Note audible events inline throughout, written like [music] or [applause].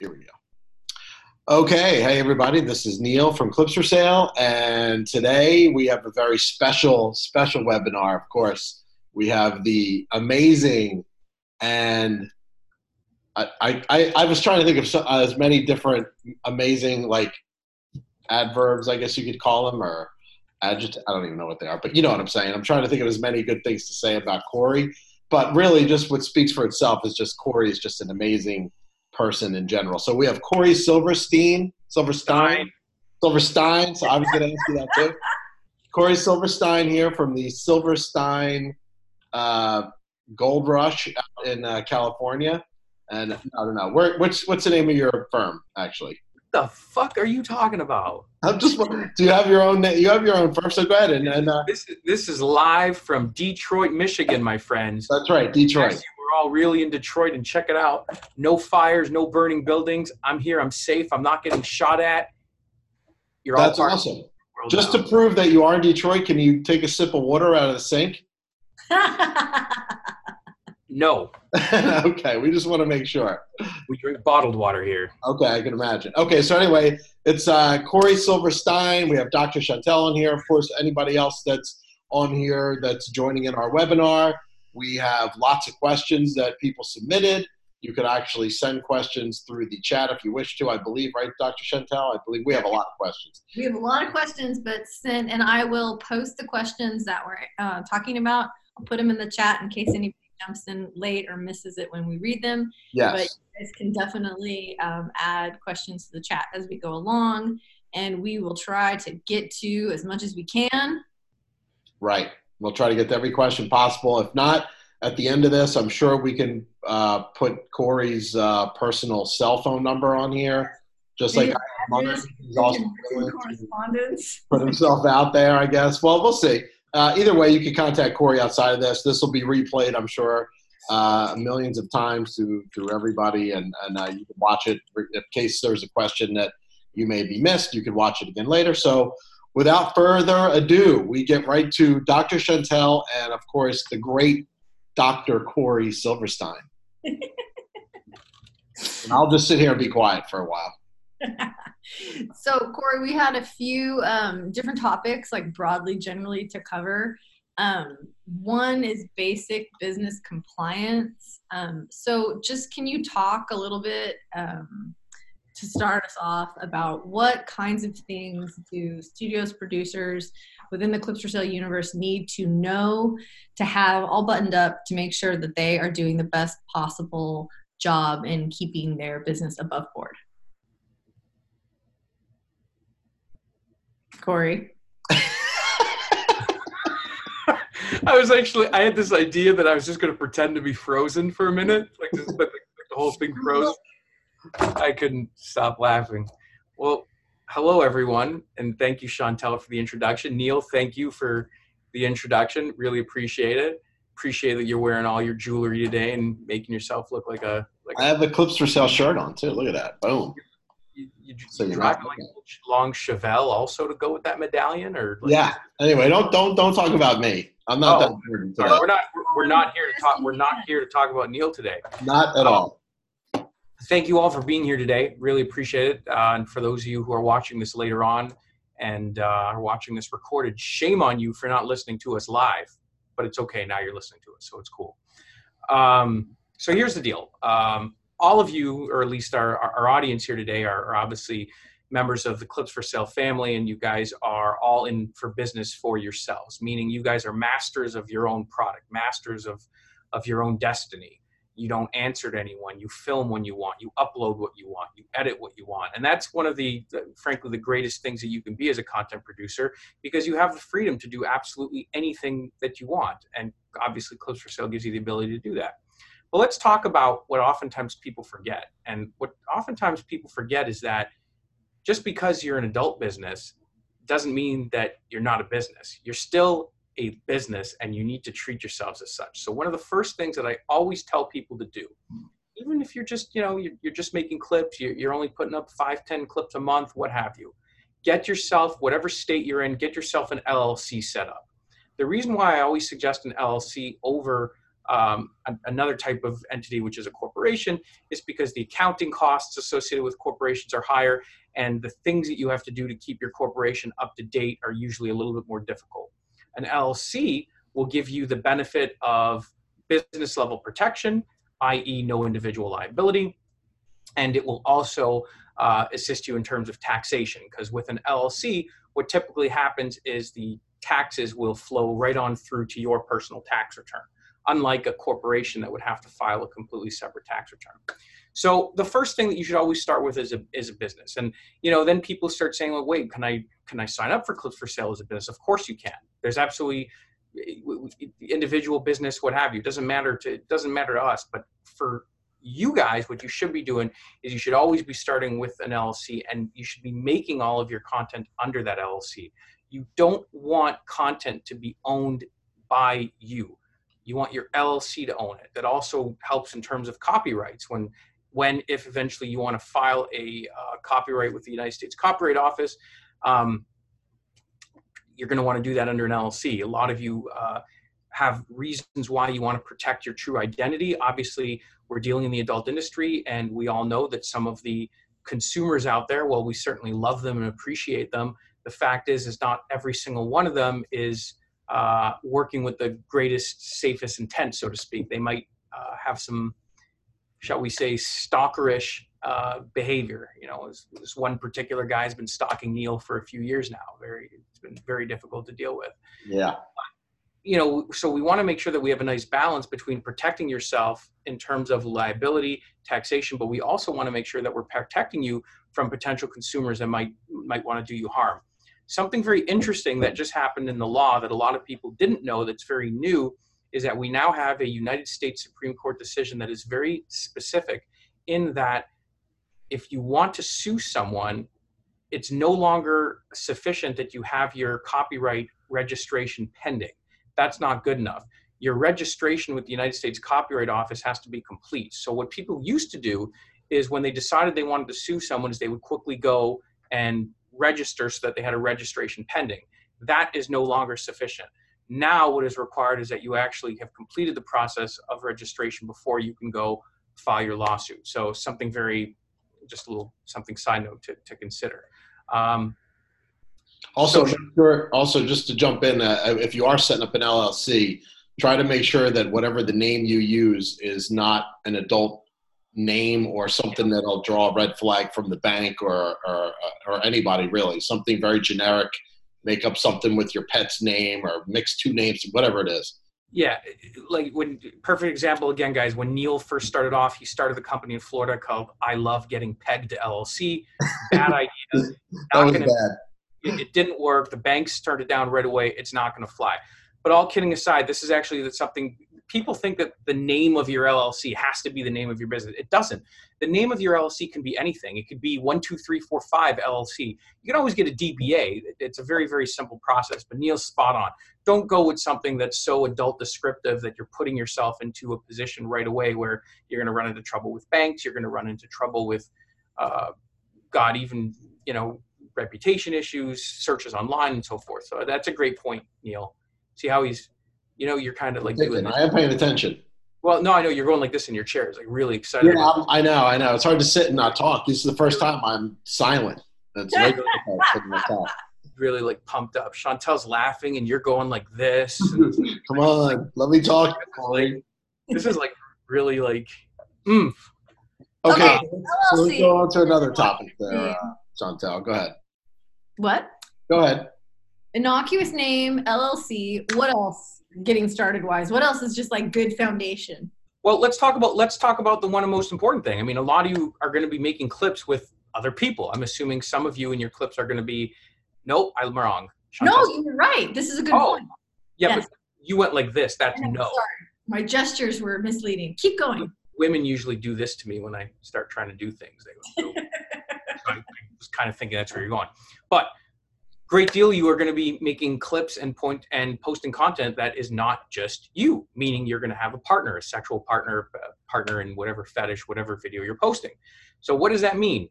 Here we go. Okay, hey everybody, this is Neil from Clips for Sale, and today we have a very special, special webinar. Of course, we have the amazing and I, I, I was trying to think of so, uh, as many different amazing like adverbs, I guess you could call them, or adjective. I don't even know what they are, but you know what I'm saying. I'm trying to think of as many good things to say about Corey, but really, just what speaks for itself is just Corey is just an amazing person in general. So we have Corey Silverstein, Silverstein, Silverstein. So I was going to ask you that too. [laughs] Corey Silverstein here from the Silverstein uh, Gold Rush out in uh, California. And I don't know where. What's what's the name of your firm actually? the fuck are you talking about? I'm just. Do you have your own? You have your own firm, so go ahead and. and uh, this is this is live from Detroit, Michigan, my friends. That's right, Detroit. Yes, we're all really in Detroit, and check it out. No fires, no burning buildings. I'm here. I'm safe. I'm not getting shot at. You're That's awesome. Just now. to prove that you are in Detroit, can you take a sip of water out of the sink? [laughs] No. okay, we just want to make sure. We drink bottled water here. Okay, I can imagine. Okay, so anyway, it's uh, Corey Silverstein. We have Dr. Chantel in here. Of course, anybody else that's on here that's joining in our webinar. We have lots of questions that people submitted. You could actually send questions through the chat if you wish to. I believe, right, Dr. Chantel? I believe we have a lot of questions. We have a lot of questions, but send, and I will post the questions that we're uh, talking about. I'll put them in the chat in case anybody jumps in late or misses it when we read them. Yes. But you guys can definitely um, add questions to the chat as we go along, and we will try to get to as much as we can. Right. We'll try to get to every question possible. If not, at the end of this, I'm sure we can uh, put Corey's uh, personal cell phone number on here. Just like he's also correspondence. Put himself out there, I guess. Well, we'll see uh, either way, you can contact Corey outside of this. This will be replayed, I'm sure, uh, millions of times to through everybody, and and uh, you can watch it in case there's a question that you may be missed. You can watch it again later. So, without further ado, we get right to Dr. Chantel and, of course, the great Dr. Corey Silverstein. and [laughs] I'll just sit here and be quiet for a while. [laughs] so Corey, we had a few um, different topics, like broadly, generally to cover. Um, one is basic business compliance. Um, so, just can you talk a little bit um, to start us off about what kinds of things do studios, producers within the Clips for Sale universe need to know to have all buttoned up to make sure that they are doing the best possible job in keeping their business above board? Corey? [laughs] I was actually I had this idea that I was just going to pretend to be frozen for a minute, like just like the whole thing froze. I couldn't stop laughing. Well, hello everyone, and thank you, Chantel, for the introduction. Neil, thank you for the introduction. Really appreciate it. Appreciate that you're wearing all your jewelry today and making yourself look like a. Like I have the clips for sale shirt on too. Look at that. Boom you, you, so you like long Chevelle also to go with that medallion, or like, yeah. Anyway, don't don't don't talk about me. I'm not oh, that Sorry, we're not we're not here to talk. We're not here to talk about Neil today. Not at um, all. Thank you all for being here today. Really appreciate it. Uh, and for those of you who are watching this later on and uh, are watching this recorded, shame on you for not listening to us live. But it's okay now. You're listening to us, so it's cool. Um, so here's the deal. Um, all of you, or at least our, our audience here today, are, are, obviously members of the Clips for Sale family, and you guys are all in for business for yourselves, meaning you guys are masters of your own product, masters of, of your own destiny. You don't answer to anyone. You film when you want. You upload what you want. You edit what you want. And that's one of the, the, frankly, the greatest things that you can be as a content producer because you have the freedom to do absolutely anything that you want. And obviously, Clips for Sale gives you the ability to do that. But let's talk about what oftentimes people forget. And what oftentimes people forget is that just because you're an adult business doesn't mean that you're not a business. You're still a business and you need to treat yourselves as such. So one of the first things that I always tell people to do, even if you're just, you know, you're, you're just making clips, you're, only putting up five, 10 clips a month, what have you, get yourself, whatever state you're in, get yourself an LLC set up. The reason why I always suggest an LLC over um, another type of entity, which is a corporation, is because the accounting costs associated with corporations are higher, and the things that you have to do to keep your corporation up to date are usually a little bit more difficult. An LLC will give you the benefit of business level protection, i.e., no individual liability, and it will also uh, assist you in terms of taxation because with an LLC, what typically happens is the taxes will flow right on through to your personal tax return unlike a corporation that would have to file a completely separate tax return. So the first thing that you should always start with is a is a business, and you know then people start saying, "Well, wait, can I can I sign up for Clips for Sale as a business?" Of course you can. There's absolutely eh, individual business, what have you. It doesn't matter to it doesn't matter to us, but for you guys, what you should be doing is you should always be starting with an LLC, and you should be making all of your content under that LLC. You don't want content to be owned by you you want your LLC to own it. That also helps in terms of copyrights when when if eventually you want to file a uh, copyright with the United States Copyright Office, um, you're going to want to do that under an LLC. A lot of you uh, have reasons why you want to protect your true identity. Obviously, we're dealing in the adult industry, and we all know that some of the consumers out there, while we certainly love them and appreciate them, the fact is, is not every single one of them is uh, working with the greatest, safest intent, so to speak. They might uh, have some, shall we say, stalkerish uh, behavior. You know, this, this, one particular guy has been stalking Neil for a few years now. Very, it's been very difficult to deal with. Yeah. You know, so we want to make sure that we have a nice balance between protecting yourself in terms of liability, taxation, but we also want to make sure that we're protecting you from potential consumers that might might want to do you harm. Something very interesting that just happened in the law that a lot of people didn't know that's very new is that we now have a United States Supreme Court decision that is very specific in that if you want to sue someone, it's no longer sufficient that you have your copyright registration pending. That's not good enough. Your registration with the United States Copyright Office has to be complete. So what people used to do is when they decided they wanted to sue someone is they would quickly go and register so that they had a registration pending. That is no longer sufficient. Now, what is required is that you actually have completed the process of registration before you can go file your lawsuit. So, something very, just a little something side note to, to consider. Um, also, so, sure, also just to jump in, uh, if you are setting up an LLC, try to make sure that whatever the name you use is not an adult name or something that'll draw a red flag from the bank or, or, or anybody really. Something very generic. Make up something with your pet's name or mix two names, whatever it is. Yeah, like when perfect example again, guys. When Neil first started off, he started a company in Florida called I Love Getting Pegged LLC. Bad idea. [laughs] that was gonna, bad. It, it didn't work. The banks turned it down right away. It's not going to fly. But all kidding aside, this is actually something people think that the name of your LLC has to be the name of your business. It doesn't. The name of your LLC can be anything. It could be one, two, three, four, five LLC. You can always get a DBA. It's a very, very simple process. But Neil's spot on. Don't go with something that's so adult descriptive that you're putting yourself into a position right away where you're going to run into trouble with banks. You're going to run into trouble with, uh, God, even you know, reputation issues, searches online, and so forth. So that's a great point, Neil. See how he's you know, you're kind of like doing. I am paying attention. Well, no, I know you're going like this in your chair. It's like really excited. Yeah, I know, I know. It's hard to sit and not talk. This is the first time I'm silent. That's [laughs] really like pumped up. Chantel's laughing, and you're going like this. [laughs] Come on, let me talk. Like, this is like really like. Mm. Okay, okay. so let's go on to another topic there, uh, Chantel. Go ahead. What? Go ahead. Innocuous name, LLC. What else? Getting started wise? What else is just like good foundation? Well let's talk about let's talk about the one most important thing. I mean a lot of you are going to be making clips with other people. I'm assuming some of you in your clips are going to be nope i'm wrong. No you're right. This is a good oh, point. Yeah yes. but you went like this. That's no. sorry. my gestures were misleading. Keep going. Women usually do this to me when i start trying to do things. They go [laughs] so I was kind of thinking that's where you're going. But great deal you are going to be making clips and point and posting content that is not just you meaning you're going to have a partner a sexual partner a partner in whatever fetish whatever video you're posting so what does that mean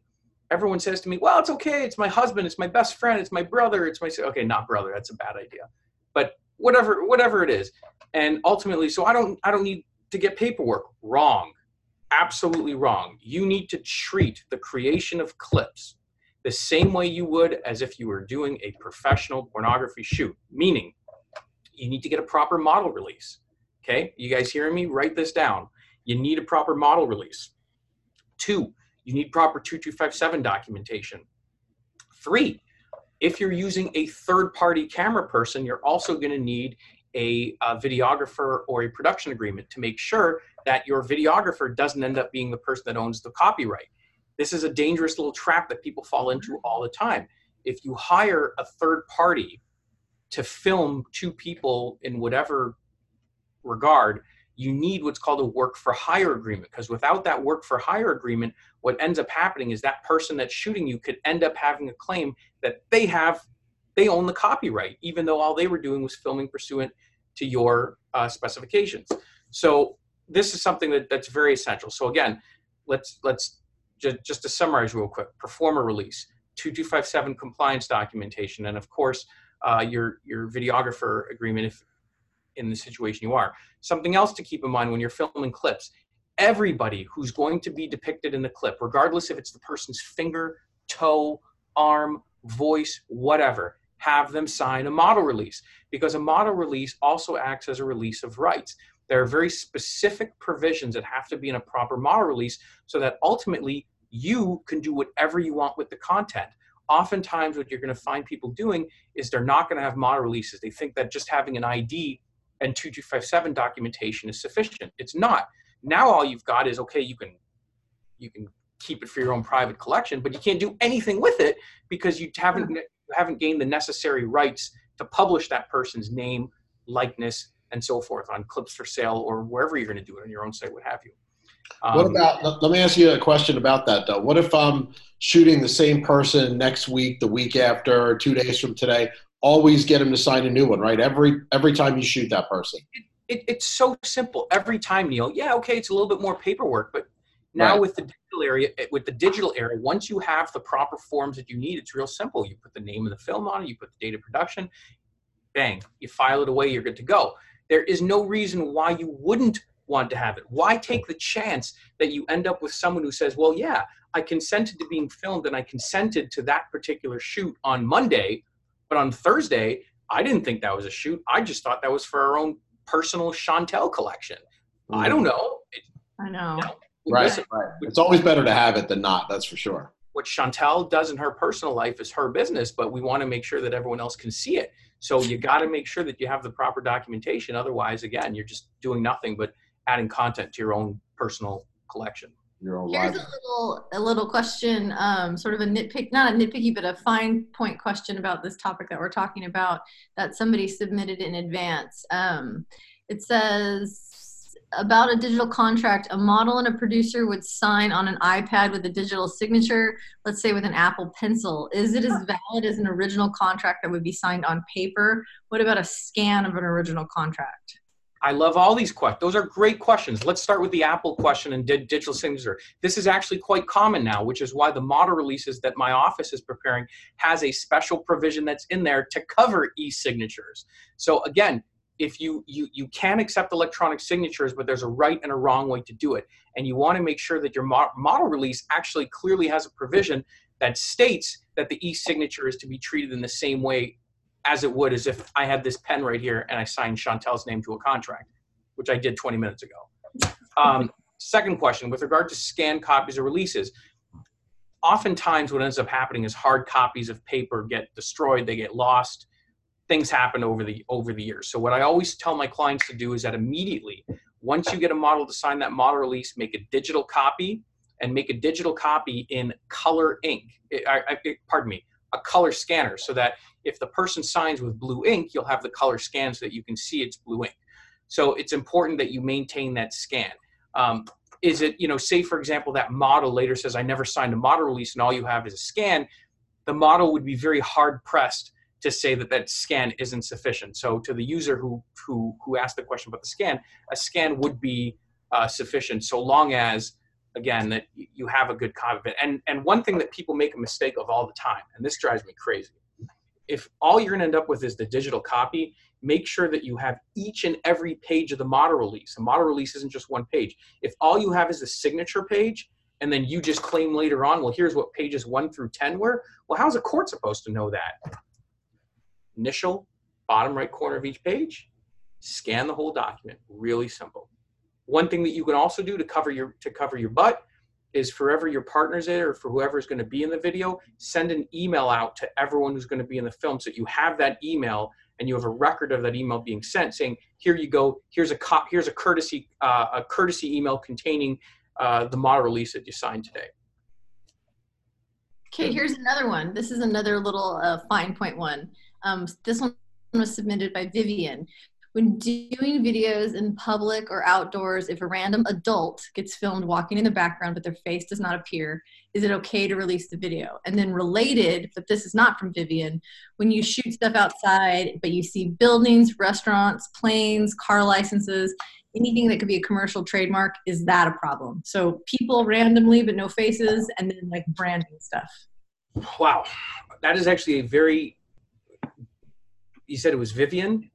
everyone says to me well it's okay it's my husband it's my best friend it's my brother it's my okay not brother that's a bad idea but whatever whatever it is and ultimately so i don't i don't need to get paperwork. Wrong. Absolutely wrong. You need to treat the creation of clips the same way you would as if you were doing a professional pornography shoot, meaning you need to get a proper model release. Okay, you guys hearing me? Write this down. You need a proper model release. Two, you need proper 2257 documentation. Three, if you're using a third party camera person, you're also going to need a, a, videographer or a production agreement to make sure that your videographer doesn't end up being the person that owns the copyright. This is a dangerous little trap that people fall into all the time. If you hire a third party to film two people in whatever regard, you need what's called a work for hire agreement because without that work for hire agreement, what ends up happening is that person that's shooting you could end up having a claim that they have they own the copyright, even though all they were doing was filming pursuant to your uh, specifications. So this is something that, that's very essential. So again, let's let's just, to summarize real quick: performer release, 2257 compliance documentation, and of course uh, your your videographer agreement if in the situation you are. Something else to keep in mind when you're filming clips: everybody who's going to be depicted in the clip, regardless if it's the person's finger, toe, arm, voice, whatever, have them sign a model release because a model release also acts as a release of rights. There are very specific provisions that have to be in a proper model release so that ultimately you can do whatever you want with the content. Oftentimes, what you're going to find people doing is they're not going to have model releases. They think that just having an ID and 2257 documentation is sufficient. It's not. Now all you've got is okay, you can you can keep it for your own private collection, but you can't do anything with it because you haven't you haven't gained the necessary rights to publish that person's name, likeness, and so forth on clips for sale or wherever you're going to do it on your own site, what have you. Um, what about? Let me ask you a question about that though. What if I'm shooting the same person next week, the week after, two days from today? Always get them to sign a new one, right? Every every time you shoot that person. It, it, it's so simple every time, Neil. Yeah, okay, it's a little bit more paperwork, but now right. with the digital area, eh, with the digital era, once you have the proper forms that you need, it's real simple. You put the name of the film on it, you put the date of production, bang, you file it away, you're good to go. There is no reason why you wouldn't want to have it. Why take the chance that you end up with someone who says, "Well, yeah, I consented to being filmed and I consented to that particular shoot on Monday, but on Thursday, I didn't think that was a shoot. I just thought that was for our own personal Chantel collection." Mm. I don't know. It, I know. You know Right, right. It's always better to have it than not. That's for sure. What Chantel does in her personal life is her business, but we want to make sure that everyone else can see it. So you got to make sure that you have the proper documentation. Otherwise, again, you're just doing nothing but adding content to your own personal collection. Your own Here's a little a little question, um, sort of a nitpick, not a nitpicky, but a fine point question about this topic that we're talking about that somebody submitted in advance. Um, it says about a digital contract, a model and a producer would sign on an iPad with a digital signature, let's say with an Apple Pencil. Is it as valid as an original contract that would be signed on paper? What about a scan of an original contract? I love all these questions. Those are great questions. Let's start with the Apple question and di- digital signature. This is actually quite common now, which is why the model releases that my office is preparing has a special provision that's in there to cover e-signatures. So again, if you you you can accept electronic signatures but there's a right and a wrong way to do it. And you want to make sure that your mo- model release actually clearly has a provision that states that the e-signature is to be treated in the same way as it would as if i had this pen right here and i signed chantel's name to a contract which i did 20 minutes ago. Um, second question with regard to scanned copies of releases oftentimes what ends up happening is hard copies of paper get destroyed they get lost things happen over the over the years. So what I always tell my clients to do is that immediately, once you get a model to sign that model release, make a digital copy and make a digital copy in color ink. It, I, it, pardon me, a color scanner, so that if the person signs with blue ink, you'll have the color scan so that you can see it's blue ink. So it's important that you maintain that scan. Um, is it, you know, say for example, that model later says, I never signed a model release and all you have is a scan, the model would be very hard pressed to say that that scan isn't sufficient. So to the user who who who asked the question about the scan, a scan would be uh, sufficient so long as again that you have a good copy of it. And and one thing that people make a mistake of all the time, and this drives me crazy, if all you're going to end up with is the digital copy, make sure that you have each and every page of the model release. A model release isn't just one page. If all you have is the signature page, and then you just claim later on, well, here's what pages one through 10 were, well, how's a court supposed to know that? Initial, bottom right corner of each page, scan the whole document. Really simple. One thing that you can also do to cover your to cover your butt is forever your partner's in or for whoever's going to be in the video, send an email out to everyone who's going to be in the film so you have that email and you have a record of that email being sent saying, here you go, here's a co- here's a courtesy uh, a courtesy email containing uh, the model release that you signed today. Okay, here's another one. This is another little uh, fine point one. Um, this one was submitted by Vivian. When doing videos in public or outdoors, if a random adult gets filmed walking in the background but their face does not appear, is it okay to release the video? And then related, but this is not from Vivian, when you shoot stuff outside but you see buildings, restaurants, planes, car licenses, anything that could be a commercial trademark, is that a problem? So people randomly but no faces, and then like branding stuff. Wow, that is actually a very. You said it was Vivian.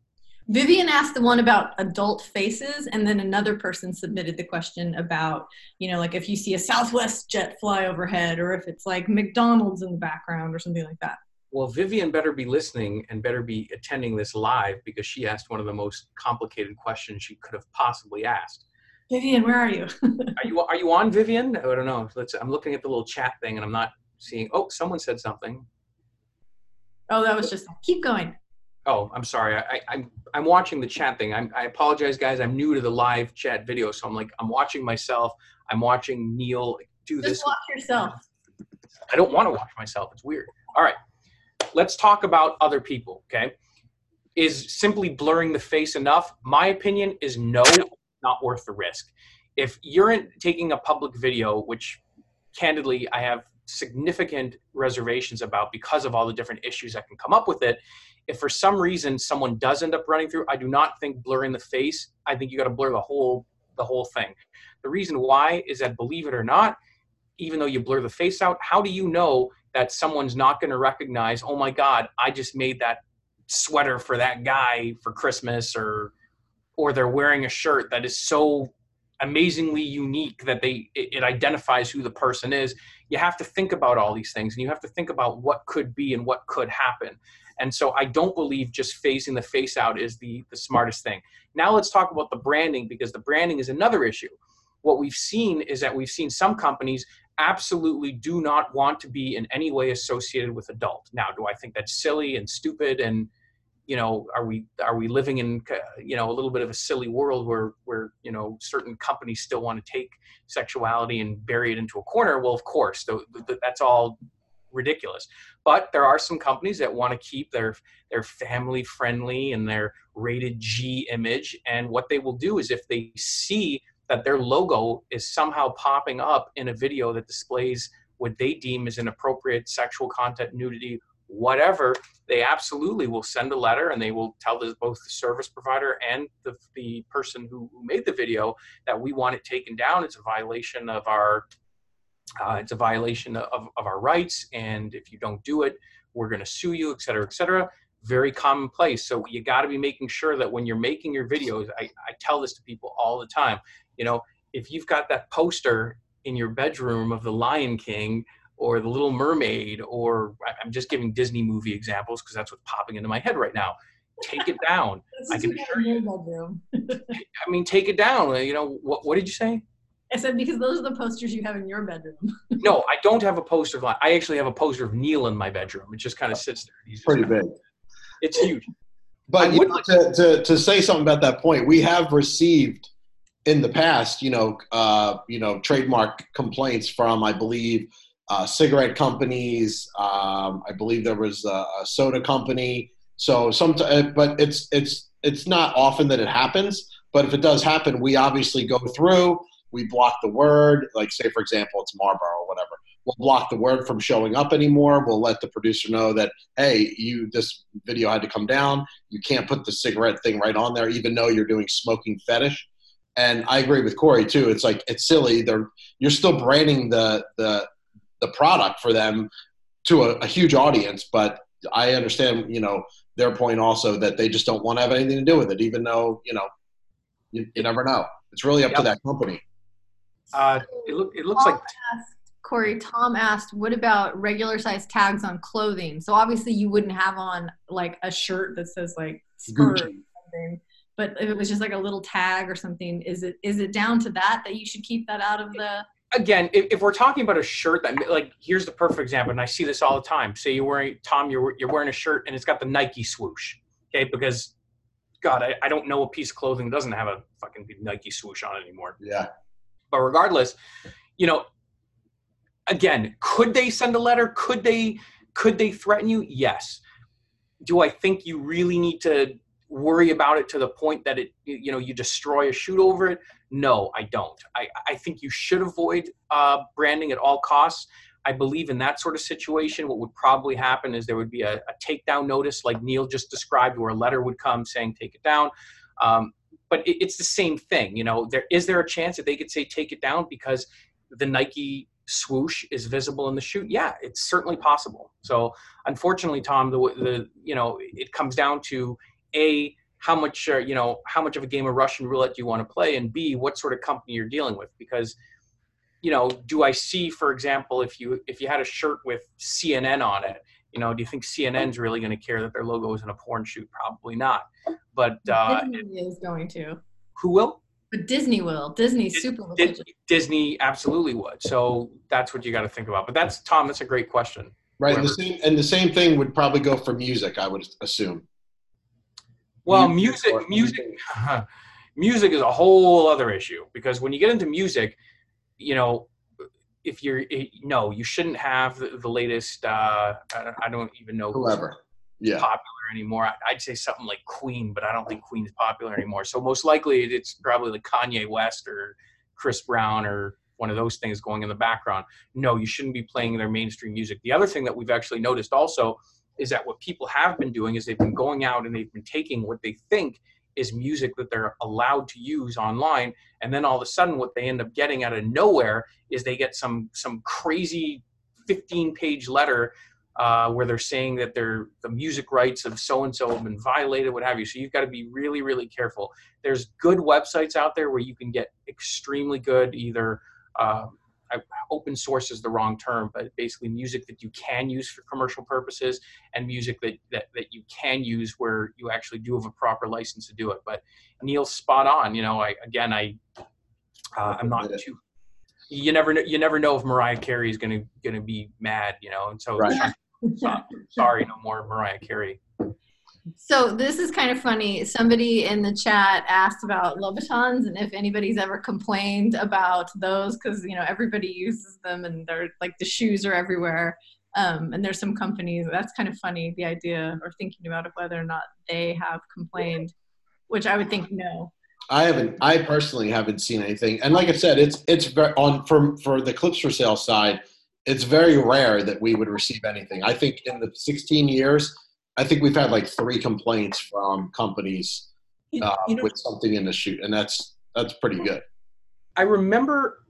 Vivian asked the one about adult faces, and then another person submitted the question about, you know, like if you see a Southwest jet fly overhead, or if it's like McDonald's in the background, or something like that. Well, Vivian better be listening and better be attending this live because she asked one of the most complicated questions she could have possibly asked. Vivian, where are you? [laughs] are you are you on, Vivian? I don't know. Let's. I'm looking at the little chat thing, and I'm not seeing. Oh, someone said something. Oh, that was just. Keep going. Oh, I'm sorry. I, I, I'm I'm watching the chat thing. I'm, I apologize, guys. I'm new to the live chat video, so I'm like I'm watching myself. I'm watching Neil do Just this. Just watch yourself. [laughs] I don't want to watch myself. It's weird. All right, let's talk about other people. Okay, is simply blurring the face enough? My opinion is no, not worth the risk. If you're in, taking a public video, which candidly I have significant reservations about because of all the different issues that can come up with it if for some reason someone does end up running through, I do not think blurring the face. I think you got to blur the whole the whole thing. The reason why is that believe it or not, even though you blur the face out, how do you know that someone's not going to recognize, "Oh my god, I just made that sweater for that guy for Christmas or or they're wearing a shirt that is so amazingly unique that they it, it identifies who the person is." You have to think about all these things and you have to think about what could be and what could happen. And so I don't believe just phasing the face out is the, the smartest thing. Now let's talk about the branding because the branding is another issue. What we've seen is that we've seen some companies absolutely do not want to be in any way associated with adult. Now, do I think that's silly and stupid and you know are we are we living in uh, you know a little bit of a silly world where where you know certain companies still want to take sexuality and bury it into a corner well of course that's all ridiculous. But there are some companies that want to keep their their family friendly and their rated G image. And what they will do is if they see that their logo is somehow popping up in a video that displays what they deem is inappropriate sexual content, nudity, whatever, they absolutely will send a letter and they will tell both the service provider and the, the person who made the video that we want it taken down. It's a violation of our uh, it's a violation of, of our rights, and if you don't do it, we're going to sue you, et cetera, et cetera. Very commonplace. So you got to be making sure that when you're making your videos, I, I tell this to people all the time. You know, if you've got that poster in your bedroom of the Lion King or the Little Mermaid, or I'm just giving Disney movie examples because that's what's popping into my head right now. Take it down. [laughs] I can assure you. [laughs] I mean, take it down. You know, what, what did you say? I said because those are the posters you have in your bedroom. [laughs] no, I don't have a poster of. I actually have a poster of Neil in my bedroom. It just kind of sits there. He's pretty big. It's huge. But you know, to, to, to say something about that point, we have received in the past, you know, uh, you know, trademark complaints from, I believe, uh, cigarette companies. Um, I believe there was a, a soda company. So some, uh, but it's it's it's not often that it happens. But if it does happen, we obviously go through we block the word, like say for example it's Marlboro or whatever. We'll block the word from showing up anymore. We'll let the producer know that hey, you this video had to come down. You can't put the cigarette thing right on there, even though you're doing smoking fetish. And I agree with Corey too. It's like it's silly. They're you're still branding the the the product for them to a, a huge audience, but I understand, you know, their point also that they just don't want to have anything to do with it, even though, you know, you, you never know. It's really up Yep. to that company. Uh, it, look, it looks Tom like asked, Corey, Tom asked, what about regular size tags on clothing? So obviously you wouldn't have on like a shirt that says like Spurs or Gucci. something. But if it was just like a little tag or something, is it is it down to that that you should keep that out of the again, if, if we're talking about a shirt that, like, here's the perfect example, and I see this all the time. Say you're wearing, Tom, you're you're wearing a shirt and it's got the Nike swoosh, okay? Because, God, I, I don't know a piece of clothing that doesn't have a fucking Nike swoosh on it anymore. Yeah. But regardless, you know, again, could they send a letter? Could they could they threaten you? Yes. Do I think you really need to worry about it to the point that it you know you destroy a shoot over it? No, I don't. I, I think you should avoid uh, branding at all costs. I believe in that sort of situation, what would probably happen is there would be a, a takedown notice, like Neil just described, where a letter would come saying take it down. Um, but it, it's the same thing, you know. There is there a chance that they could say take it down because the Nike swoosh is visible in the shoot? Yeah, it's certainly possible. So unfortunately, Tom, the the you know it comes down to a how much uh, you know how much of a game of Russian roulette do you want to play, and b what sort of company you're dealing with because you know do I see for example if you if you had a shirt with CNN on it. You know, do you think CNN's really going to care that their logo is in a porn shoot? Probably not. [laughs] But uh, Disney is going to. who will? But Disney will. Disney's super Dis- religious. Disney absolutely would. So that's what you got to think about. But that's Tom. That's a great question. Right. And the same and the same thing would probably go for music, I would assume. Well, Music music, music, [laughs] music is a whole other issue because when you get into music, you know, if you're eh, no, you shouldn't have the, the latest. Uh, I I don't even know Whoever. Yeah. popular anymore. I- I'd say something like Queen, but I don't think Queen's popular anymore. So most likely it's probably like Kanye West or Chris Brown or one of those things going in the background. No, you shouldn't be playing their mainstream music. The other thing that we've actually noticed also is that what people have been doing is they've been going out and they've been taking what they think is music that they're allowed to use online and then all of a sudden what they end up getting out of nowhere is they get some some crazy 15 page letter uh, where they're saying that they're the music rights of so and so have been violated, what have you. So you've got to be really, really careful. There's good websites out there where you can get extremely good, either uh, I- open source is the wrong term, but basically music that you can use for commercial purposes and music that, that, that you can use where you actually do have a proper license to do it. But Neil's spot on. You know, I again, I uh, I'm not too. You never know. You never know if Mariah Carey is gonna gonna be mad. You know, and so Right. so- [laughs] sorry, no more Mariah Carey. So this is kind of funny. Somebody in the chat asked about Louboutins and if anybody's ever complained about those because you know everybody uses them and they're like the shoes are everywhere. Um, and there's some companies that's kind of funny the idea or thinking about of whether or not they have complained, which I would think no. I haven't. I personally haven't seen anything. And like I said, it's it's very on for for the clips for sale side. It's very rare that we would receive anything. I think in the 16 years, I think we've had like three complaints from companies uh, you know, with something in the shoot, and that's that's pretty good. I remember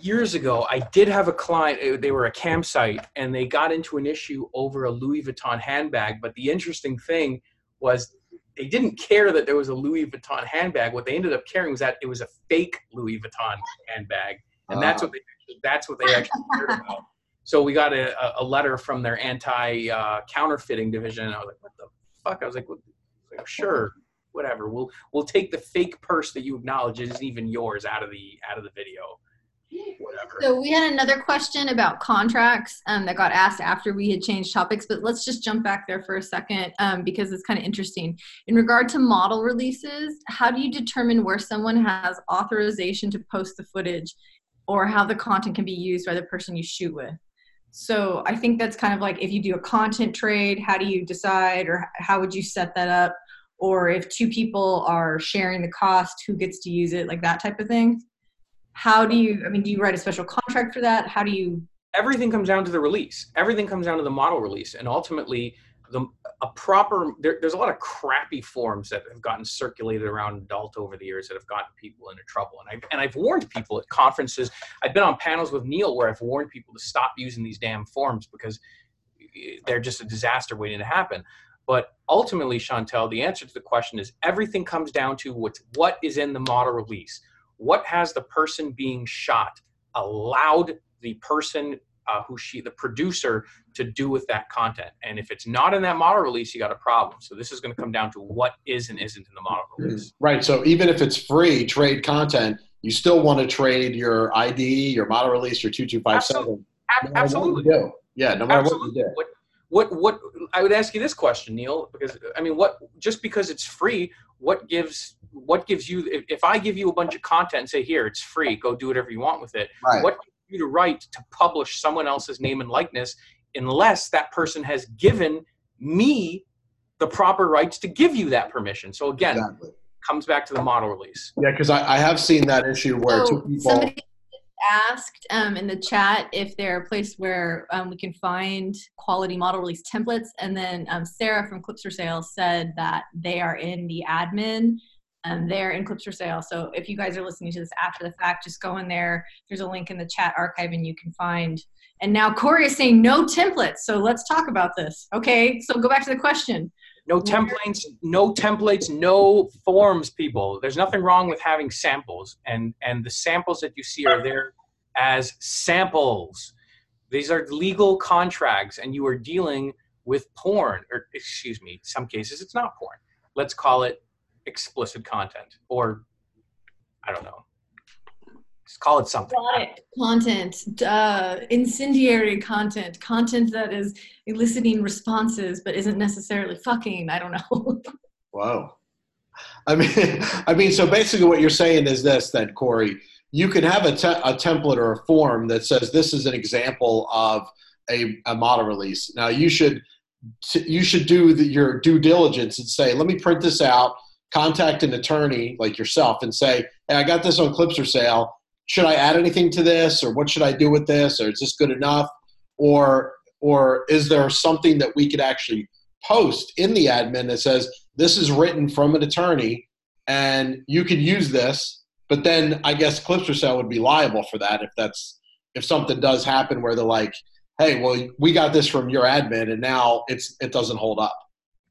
years ago, I did have a client. uh, They were a campsite, and they got into an issue over a Louis Vuitton handbag. But the interesting thing was, they didn't care that there was a Louis Vuitton handbag. What they ended up caring was that it was a fake Louis Vuitton handbag, and that's Uh, what they that's what they actually cared about. So we got a, a- letter from their anti uh, counterfeiting division, and I was like, "What the fuck?" I was like, well, "Sure, whatever. We'll we'll take the fake purse that you acknowledge isn't even yours out of the out of the video. Whatever. So we had another question about contracts um, that got asked after we had changed topics, but let's just jump back there for a second um, because it's kind of interesting. In regard to model releases, how do you determine where someone has authorization to post the footage or how the content can be used by the person you shoot with? So I think that's kind of like if you do a content trade, how do you decide or how would you set that up? Or if two people are sharing the cost, who gets to use it, like that type of thing? how do you i mean do you write a special contract for that how do you Everything comes down to the release. Everything comes down to the model release, and ultimately, the a proper there, there's a lot of crappy forms that have gotten circulated around adult over the years that have gotten people into trouble. And I and I've warned people at conferences. I've been on panels with Neil where I've warned people to stop using these damn forms because they're just a disaster waiting to happen. But ultimately, Chantel, the answer to the question is everything comes down to what's, what is in the model release. What has the person being shot allowed the person uh, who she, the producer, to do with that content? And if it's not in that model release, you got a problem. So this is going to come down to what is and isn't in the model release. Right. So even if it's free trade content, you still want to trade your ID, your model release, your 2257. Absolutely. No yeah, no matter Absolutely. what you do. What, what what I would ask you this question, Neil, because I mean, what just because it's free, what gives what gives you if, if I give you a bunch of content and say here it's free, go do whatever you want with it. Right. What you the right to publish someone else's name and likeness unless that person has given me the proper rights to give you that permission. So again, exactly. comes back to the model release. Yeah, because I, I, have seen that issue where two people. Somebody asked um, in the chat if they're a place where um, we can find quality model release templates. And then um, Sarah from Clips for Sale said that they are in the admin. Um, they're in Clips for Sale. So if you guys are listening to this after the fact, just go in there. There's a link in the chat archive and you can find. And now Corey is saying no templates. So let's talk about this. Okay, so go back to the question. No templates, no templates, no forms, people. There's nothing wrong with having samples, and and the samples that you see are there as samples. These are legal contracts, and you are dealing with porn, or excuse me, some cases it's not porn. Let's call it explicit content, or I don't know. Just call it something. Got it. Content, uh, incendiary content, content that is eliciting responses but isn't necessarily fucking. I don't know. [laughs] wow. I mean, I mean, so basically, what you're saying is this: then Corey, you can have a, te- a template or a form that says this is an example of a, a model release. Now, you should you should do the, your due diligence and say, let me print this out. Contact an attorney like yourself and say, hey, I got this on Clips for Sale. Should I add anything to this or what should I do with this or is this good enough? Or or is there something that we could actually post in the admin that says this is written from an attorney and you can use this but then I guess Clips for Sale would be liable for that if that's if something does happen where they're like hey well we got this from your admin and now it's it doesn't hold up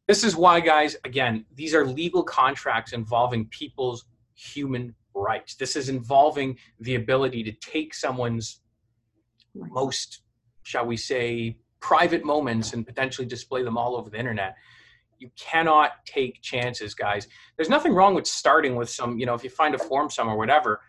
this is why guys again these are legal contracts involving people's human rights. This is involving the ability to take someone's most, shall we say, private moments and potentially display them all over the internet. You cannot take chances, guys. There's nothing wrong with starting with some, you know, if you find a form somewhere, whatever,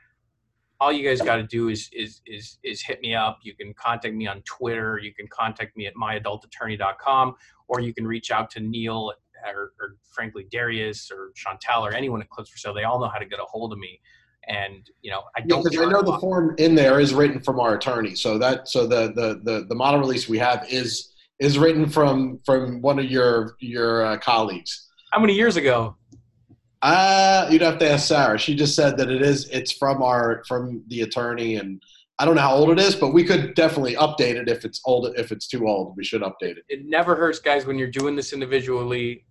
all you guys got to do is, is, is, is hit me up. You can contact me on Twitter. You can contact me at myadultattorney.com, or you can reach out to Neil or, or frankly Darius or Chantel or anyone at Clips for Sale. They all know how to get a hold of me and you know I don't. Because I know the form in there is written from our attorney, so that so the the the, the model release we have is is written from from one of your your uh, colleagues. How many years ago? Uh, you'd have to ask Sarah. She just said that it is it's from our from the attorney, and I don't know how old it is, but we could definitely update it if it's old. If it's too old, we should update it. It never hurts, guys, when you're doing this individually.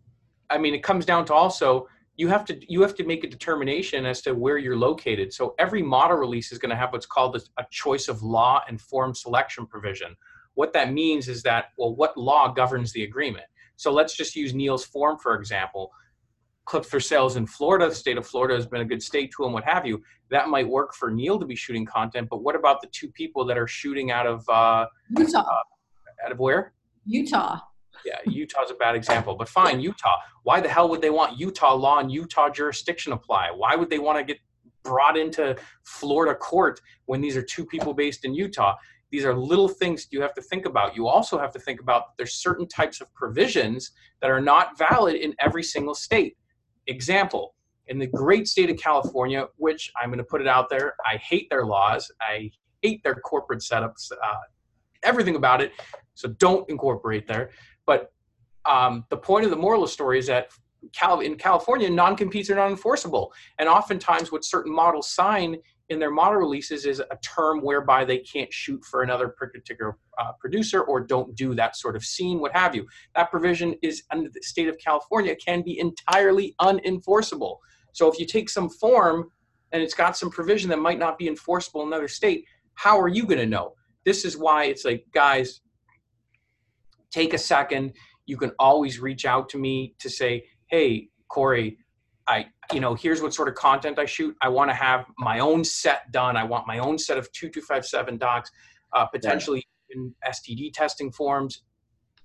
I mean, it comes down to also you have to you have to make a determination as to where you're located. So every model release is going to have what's called a, a choice of law and forum selection provision. What that means is that well, what law governs the agreement? So let's just use Neil's form for example. Clips for sales in Florida, the state of Florida has been a good state to him, what have you. That might work for Neil to be shooting content, but what about the two people that are shooting out of uh, Utah? Uh, out of where? Utah yeah, Utah's a bad example, but fine, Utah. Why the hell would they want Utah law and Utah jurisdiction apply? Why would they want to get brought into Florida court when these are two people based in Utah? These are little things you have to think about. You also have to think about there's certain types of provisions that are not valid in every single state. Example, in the great state of California, which I'm going to put it out there, I hate their laws. I hate their corporate setups, uh, everything about it. So don't incorporate there. But um, the point of the moral of the story is that Cal- in California, non-competes are not enforceable. And oftentimes what certain models sign in their model releases is a term whereby they can't shoot for another particular uh, producer or don't do that sort of scene, what have you. That provision is under the state of California can be entirely unenforceable. So if you take some form and it's got some provision that might not be enforceable in another state, how are you going to know? This is why it's like, guys, take a second. You can always reach out to me to say, hey, Corey, I, you know, here's what sort of content I shoot. I want to have my own set done. I want my own set of 2257 docs, uh, potentially in STD testing forms.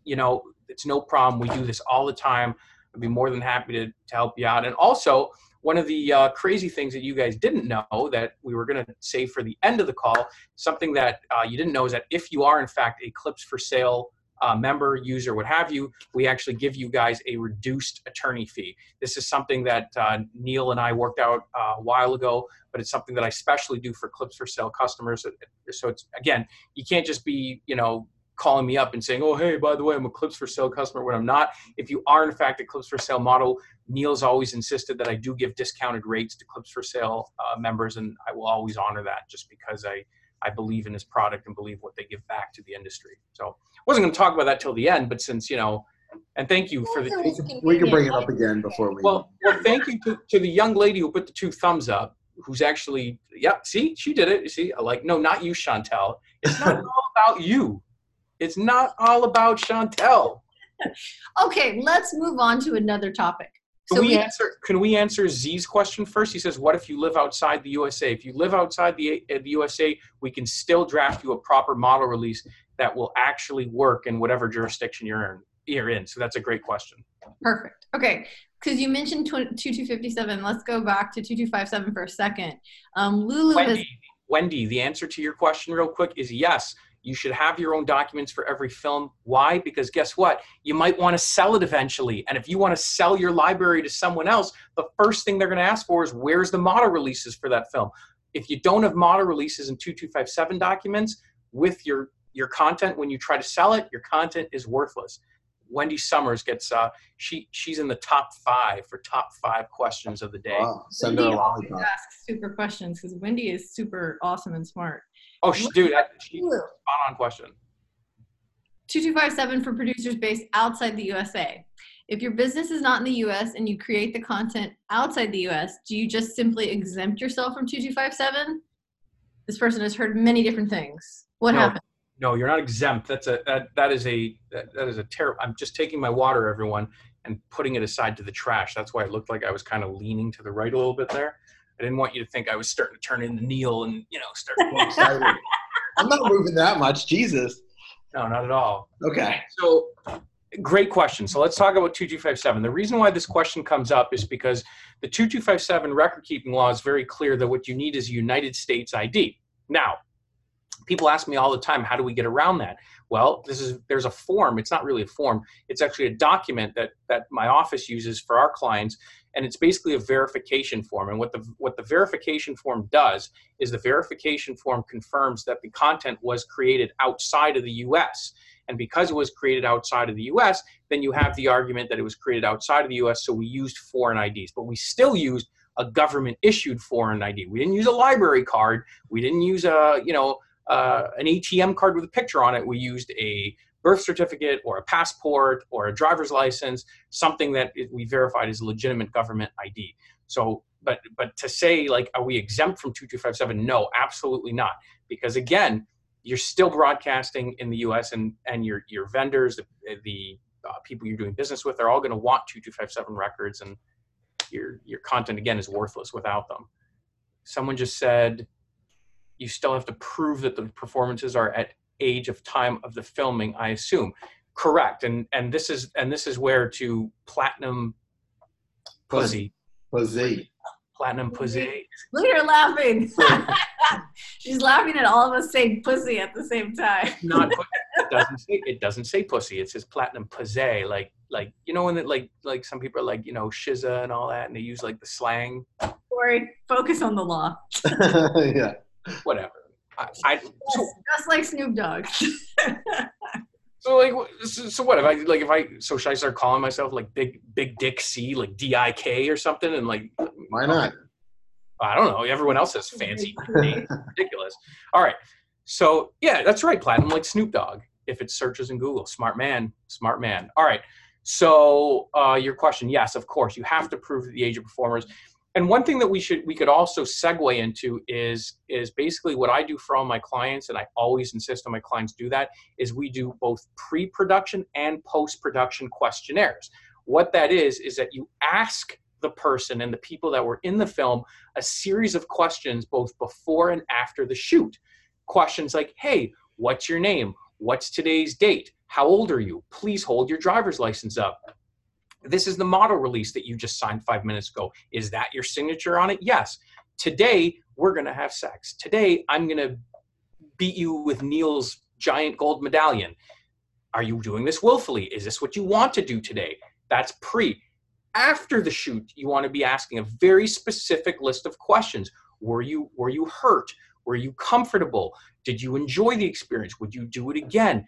You know, it's no problem. We do this all the time. I'd be more than happy to, to help you out. And also, one of the uh, crazy things that you guys didn't know that we were going to say for the end of the call, something that uh, you didn't know is that if you are in fact a Clips for Sale uh, member, user, what have you, we actually give you guys a reduced attorney fee. This is something that uh, Neil and I worked out uh, a while ago, but it's something that I especially do for Clips for Sale customers. So it's again, you can't just be you know calling me up and saying, "Oh, hey, by the way, I'm a Clips for Sale customer." When I'm not, if you are in fact a Clips for Sale model, Neil's always insisted that I do give discounted rates to Clips for Sale uh, members, and I will always honor that just because I I believe in his product and believe what they give back to the industry. So wasn't going to talk about that till the end, but since you know, and thank you for the. We can, we can bring it up again before we. Well, well, thank you to, to the young lady who put the two thumbs up. Who's actually, yeah, see, she did it. You see, like, no, not you, Chantel. It's not [laughs] all about you. It's not all about Chantel. [laughs] okay, let's move on to another topic. Can so we, we answer? Can we answer Z's question first? He says, "What if you live outside the USA? If you live outside the, uh, the USA, we can still draft you a proper model release that will actually work in whatever jurisdiction you're in." You're in. So that's a great question. Perfect. Okay, because you mentioned 2257. Let's go back to 2257 for a second. Um, Lulu Wendy, has. Wendy, the answer to your question, real quick, is yes. You should have your own documents for every film. Why? Because guess what? You might want to sell it eventually. And if you want to sell your library to someone else, the first thing they're going to ask for is where's the model releases for that film? If you don't have model releases in 2257 documents with your your content when you try to sell it, your content is worthless. Wendy Summers gets uh, she she's in the top five for top five questions of the day. Wow. Send Wendy her a lollipop. Asks super questions because Wendy is super awesome and smart. Oh, she, dude, that, she, spot on question. 2257 for producers based outside the USA. If your business is not in the US and you create the content outside the US, do you just simply exempt yourself from 2257? This person has heard many different things. What no, happened? No, you're not exempt. That's a that, that is a that, that is a terrible. I'm just taking my water, everyone, and putting it aside to the trash. That's why it looked like I was kind of leaning to the right a little bit there. I didn't want you to think I was starting to turn into Neil and you know start. excited. [laughs] I'm not moving that much. Jesus. No, not at all. Okay. So, great question. So let's talk about 2257. The reason why this question comes up is because the 2257 record keeping law is very clear that what you need is a United States ID. Now, people ask me all the time, how do we get around that? Well, this is there's a form. It's not really a form. It's actually a document that that my office uses for our clients, and it's basically a verification form. And what the what the verification form does is the verification form confirms that the content was created outside of the U.S. And because it was created outside of the US, then you have the argument that it was created outside of the US, so we used foreign IDs. But we still used a government issued foreign ID. We didn't use a library card. We didn't use a, you know, uh, an ATM card with a picture on it. We used a birth certificate or a passport or a driver's license, something that we verified as a legitimate government ID. So, but but to say like, are we exempt from 2257? No, absolutely not. Because again, you're still broadcasting in the U.S. and and your your vendors, the, the uh, people you're doing business with, are all going to want 2257 records, and your your content again is worthless without them. Someone just said you still have to prove that the performances are at age of time of the filming i assume. Correct and and this is and this is where to platinum pussy. Pussy. Platinum pussy. Look at her laughing. [laughs] [laughs] She's laughing at all of us saying pussy at the same time. Not [laughs] it doesn't say it doesn't say pussy. It says platinum pussy like like you know when it like like some people are like you know shiza and all that and they use like the slang? Sorry, focus on the law. Yeah whatever. I, I so, just like Snoop Dogg. so like, so, so, what if I like if I so should I start calling myself like Big Big Dick C like D I K or something and like why not? I don't know. Everyone else has fancy [laughs] names. Ridiculous. All right. So yeah, that's right. Platinum like Snoop Dogg. If it searches in Google, smart man, smart man. All right. So uh, your question, yes, of course, you have to prove the age of performers and one thing that we should we could also segue into is is basically what I do for all my clients, and I always insist on my clients do that. Is we do both pre-production and post-production questionnaires. What that is is that you ask the person and the people that were in the film a series of questions both before and after the shoot. Questions like, "Hey, what's your name? What's today's date? How old are you? Please hold your driver's license up." This is the model release that you just signed five minutes ago. Is that your signature on it? Yes. Today, we're going to have sex. Today, I'm going to beat you with Neil's giant gold medallion. Are you doing this willfully? Is this what you want to do today? That's pre. After the shoot, you want to be asking a very specific list of questions. Were you were you hurt? Were you comfortable? Did you enjoy the experience? Would you do it again?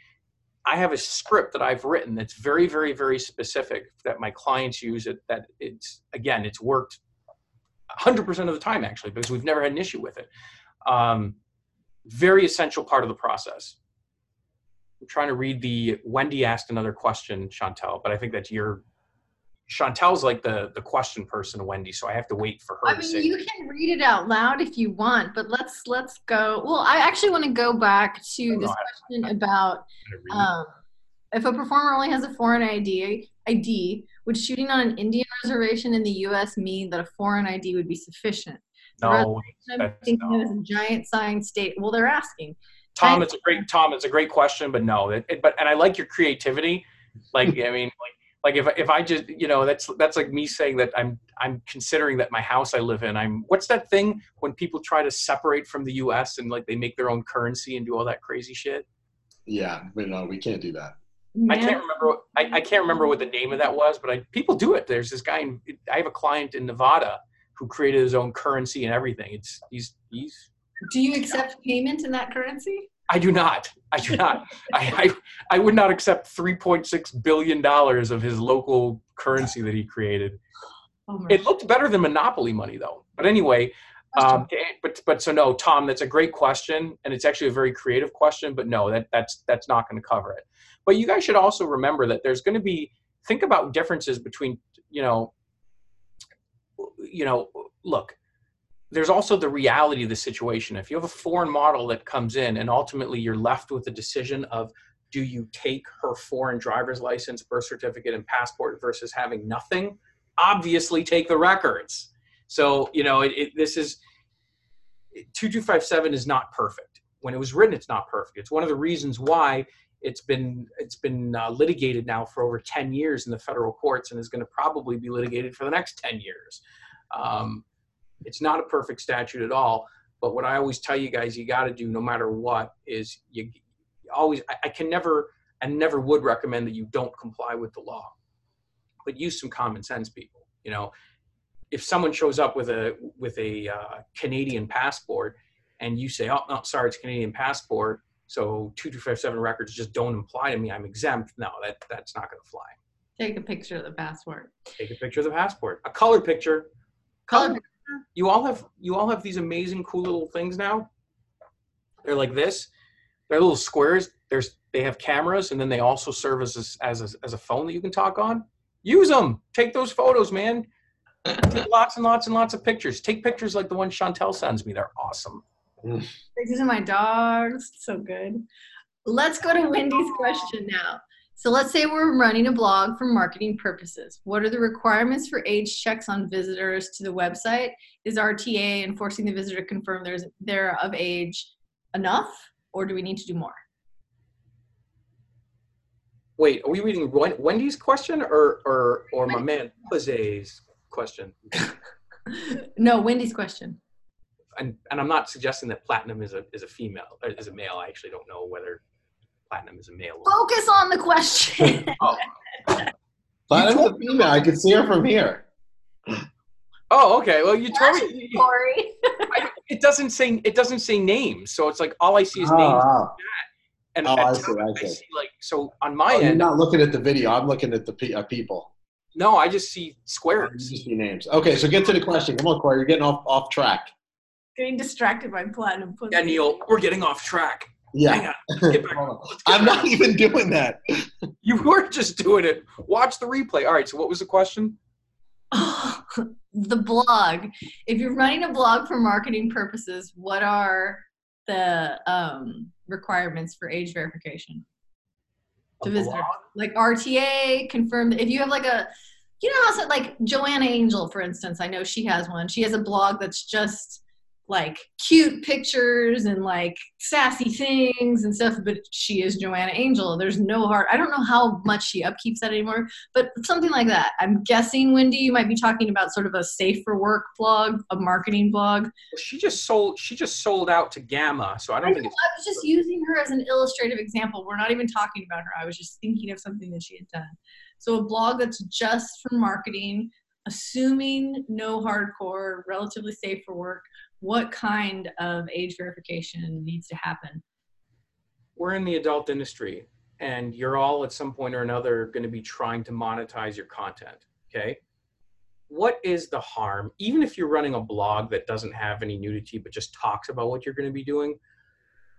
I have a script that I've written that's very, very, very specific that my clients use. It that it's again, it's worked 100% of the time actually because we've never had an issue with it. Um, very essential part of the process. I'm trying to read the Wendy asked another question, Chantel, but I think that's your Chantel's like the the question person, Wendy, so I have to wait for her. I mean, you can read it out loud if you want, but let's let's go. Well, I actually want to go back to this question about um, if a performer only has a foreign ID, ID, would shooting on an Indian reservation in the U.S. mean that a foreign ID would be sufficient? No, I'm thinking no. a giant sign state. Well, they're asking. Tom, it's a great Tom. It's a great question, but no, it, it, but and I like your creativity. Like I mean, like like if if I just you know that's that's like me saying that I'm I'm considering that my house I live in I'm what's that thing when people try to separate from the U.S. and like they make their own currency and do all that crazy shit. Yeah, but no, we can't do that. I can't remember. I, I can't remember what the name of that was, but I, people do it. There's this guy. In, I have a client in Nevada who created his own currency and everything. It's he's he's. Do you accept payment in that currency? I do not. I do not. I, I, I would not accept $3.6 billion of his local currency that he created. Oh it looked better than Monopoly money, though. But anyway, um, but but so no, Tom, that's a great question, and it's actually a very creative question. But no, that that's that's not going to cover it. But you guys should also remember that there's going to be think about differences between you know, you know, look, there's also the reality of the situation. If you have a foreign model that comes in and ultimately you're left with the decision of do you take her foreign driver's license, birth certificate, and passport versus having nothing? Obviously, take the records. So, you know, it, it, this is 2257 is not perfect. When it was written, it's not perfect. It's one of the reasons why it's been it's been uh, litigated now for over 10 years in the federal courts and is going to probably be litigated for the next 10 years. Um, it's not a perfect statute at all. But what I always tell you guys, you got to do no matter what is you always, I, I can never and never would recommend that you don't comply with the law, but use some common sense, people. You know, if someone shows up with a with a uh, Canadian passport and you say, "Oh, no, sorry, it's Canadian passport," so two two five seven records just don't apply to me. I'm exempt. No, that that's not going to fly. Take a picture of the passport. Take a picture of the passport. A color picture. Color you all have you all have these amazing cool little things now. They're like this. They're little squares. There's they have cameras and then they also serve as a, as a, as a phone that you can talk on. Use them. Take those photos, man. Take lots and lots and lots of pictures. Take pictures like the one Chantel sends me. They're awesome. Pictures of my dogs. So good. Let's go to Wendy's question now. So let's say we're running a blog for marketing purposes. What are the requirements for age checks on visitors to the website? Is RTA enforcing the visitor to confirm there's they're of age enough, or do we need to do more? Wait, are we reading Wendy's question or or or my man Jose's question? [laughs] no, Wendy's question. And and I'm not suggesting that platinum is a is a female is a male. I actually don't know whether Platinum is a male. Focus on the question. [laughs] oh. Platinum's a female. I can see her from here. Oh, okay. Well, you told me. Sorry. [laughs] it doesn't say it doesn't say names, so it's like all I see is oh, names. Oh. And oh, I see, I, see. I see. like so on my oh, end. You're not looking at the video. I'm looking at the pe- uh, people. No, I just see squares. You just see names. Okay, so get to the question. Come on, Corey. You're getting off off track. Getting distracted by platinum. Yeah, Neil, we're getting off track. Yeah. [laughs] I'm not even doing that. [laughs] you were just doing it. Watch the replay. All right. So, what was the question? [laughs] the blog. If you're running a blog for marketing purposes, what are the um, requirements for age verification to visit? Like RTA, confirm if you have like a, you know, how so like Joanna Angel, for instance. I know she has one. She has a blog that's just like cute pictures and like sassy things and stuff but she is joanna angel. There's no hard i don't know how much she upkeeps that anymore but something like that. I'm guessing wendy you might be talking about sort of a safe for work blog a marketing blog. She just sold she just sold out to gamma so i don't I think know, it's I was just using her as an illustrative example. We're not even talking about her. I was just thinking of something that she had done. So a blog that's just for marketing assuming no hardcore relatively safe for work what kind of age verification needs to happen? we're in the adult industry and you're all at some point or another going to be trying to monetize your content okay what is the harm even if you're running a blog that doesn't have any nudity but just talks about what you're going to be doing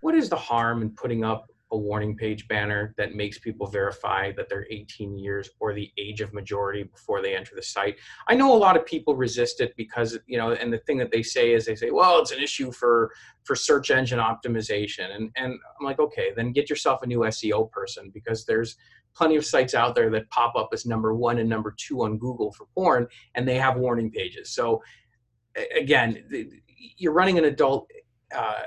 what is the harm in putting up a warning page banner that makes people verify that they're 18 years or the age of majority before they enter the site. I know a lot of people resist it because you know, and the thing that they say is they say, "Well, it's an issue for for search engine optimization," and and I'm like, okay, then get yourself a new SEO person because there's plenty of sites out there that pop up as number one and number two on Google for porn, and they have warning pages. So again, you're running an adult uh,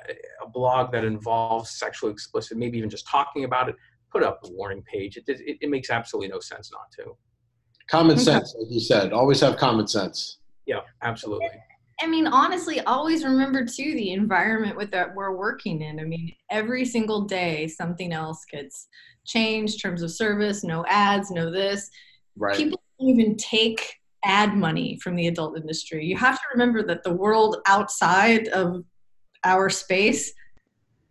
a blog that involves sexually explicit, maybe even just talking about it, put up a warning page. It, it, it makes absolutely no sense not to. Common sense, like you said. Always have common sense. Yeah, absolutely. I mean, honestly, always remember too the environment with that we're working in. I mean, every single day something else gets changed, terms of service, no ads, no this. Right. People don't even take ad money from the adult industry. You have to remember that the world outside of our space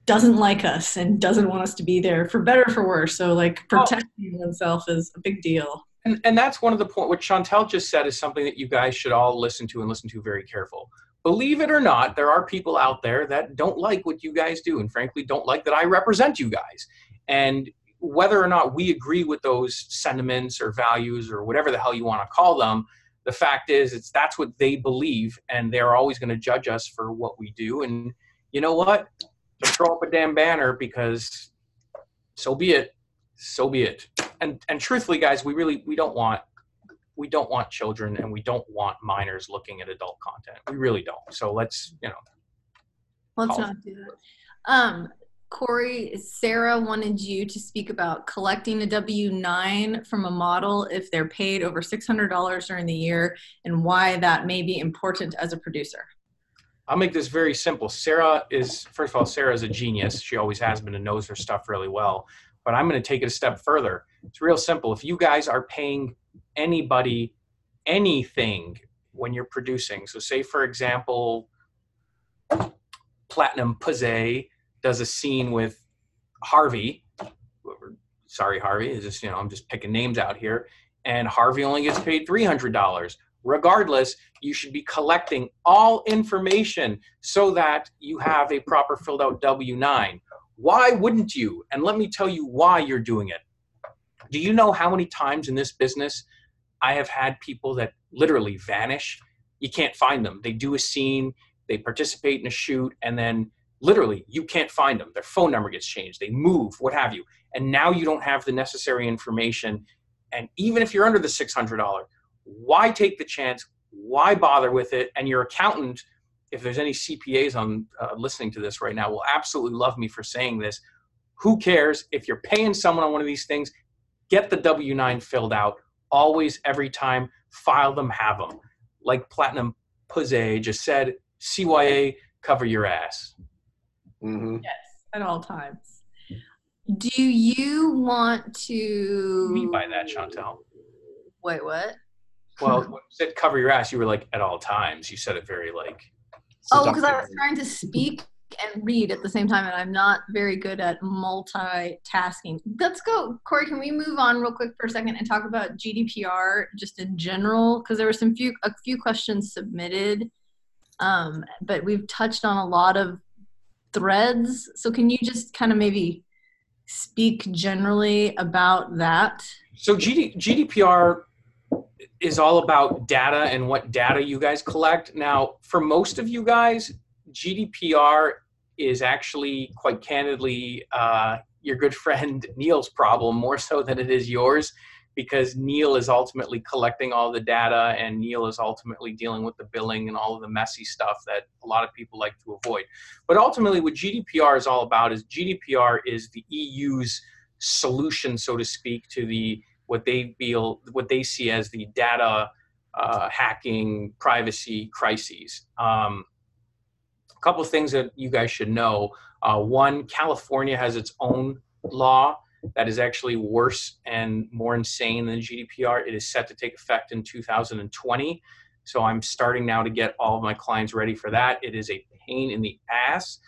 doesn't like us and doesn't want us to be there for better or for worse. So like oh. protecting oh. oneself is a big deal. And, and that's one of the point what Chantel just said is something that you guys should all listen to and listen to very careful. Believe it or not, there are people out there that don't like what you guys do and frankly don't like that I represent you guys. And whether or not we agree with those sentiments or values or whatever the hell you want to call them, the fact is it's that's what they believe and they're always going to judge us for what we do and you know what? Just throw up a damn banner because so be it. So be it. And and truthfully guys we really we don't want we don't want children and we don't want minors looking at adult content. We really don't. So let's you know let's not do that. Um Corey, Sarah wanted you to speak about collecting a W 9 from a model if they're paid over $600 during the year and why that may be important as a producer. I'll make this very simple. Sarah is, first of all, Sarah is a genius. She always has been and knows her stuff really well. But I'm going to take it a step further. It's real simple. If you guys are paying anybody anything when you're producing, so say, for example, Platinum Puzzay does a scene with Harvey. Sorry, Harvey. Is just you know I'm just picking names out here, and Harvey only gets paid three hundred dollars. Regardless, you should be collecting all information so that you have a proper filled out W nine. Why wouldn't you? And let me tell you why you're doing it. Do you know how many times in this business I have had people that literally vanish? You can't find them. They do a scene, they participate in a shoot, and then literally you can't find them. Their phone number gets changed. They move what have you. And now you don't have the necessary information. And even if you're under the $600 why take the chance? Why bother with it? And your accountant if there's any cpas on uh, listening to this right now will absolutely love me for saying this. Who cares? If you're paying someone on one of these things get the w9 filled out. Always every time file them have them like platinum Puzzay just said cya cover your ass Mm-hmm. Yes, at all times. Do you want to? What do you mean by that, Chantel? Wait, what? Well, when you said cover your ass, you were like at all times. You said it very like. Oh, because I was trying to speak and read at the same time, and I'm not very good at multitasking. Let's go, Corey. Can we move on real quick for a second and talk about GDPR just in general? Because there were some few a few questions submitted, um, but we've touched on a lot of threads. So can you just kind of maybe speak generally about that? So GD, GDPR is all about data and what data you guys collect. Now, for most of you guys, GDPR is actually quite candidly uh, your good friend [laughs] Neil's problem more so than it is yours because Neil is ultimately collecting all the data and Neil is ultimately dealing with the billing and all of the messy stuff that a lot of people like to avoid. But ultimately, what GDPR is all about is GDPR is the EU's solution, so to speak, to the what they feel what they see as the data uh, hacking privacy crises. Um, a couple of things that you guys should know. Uh, one, California has its own law that is actually worse and more insane than GDPR. It is set to take effect in 2020. So I'm starting now to get all of my clients ready for that. It is a pain in the ass.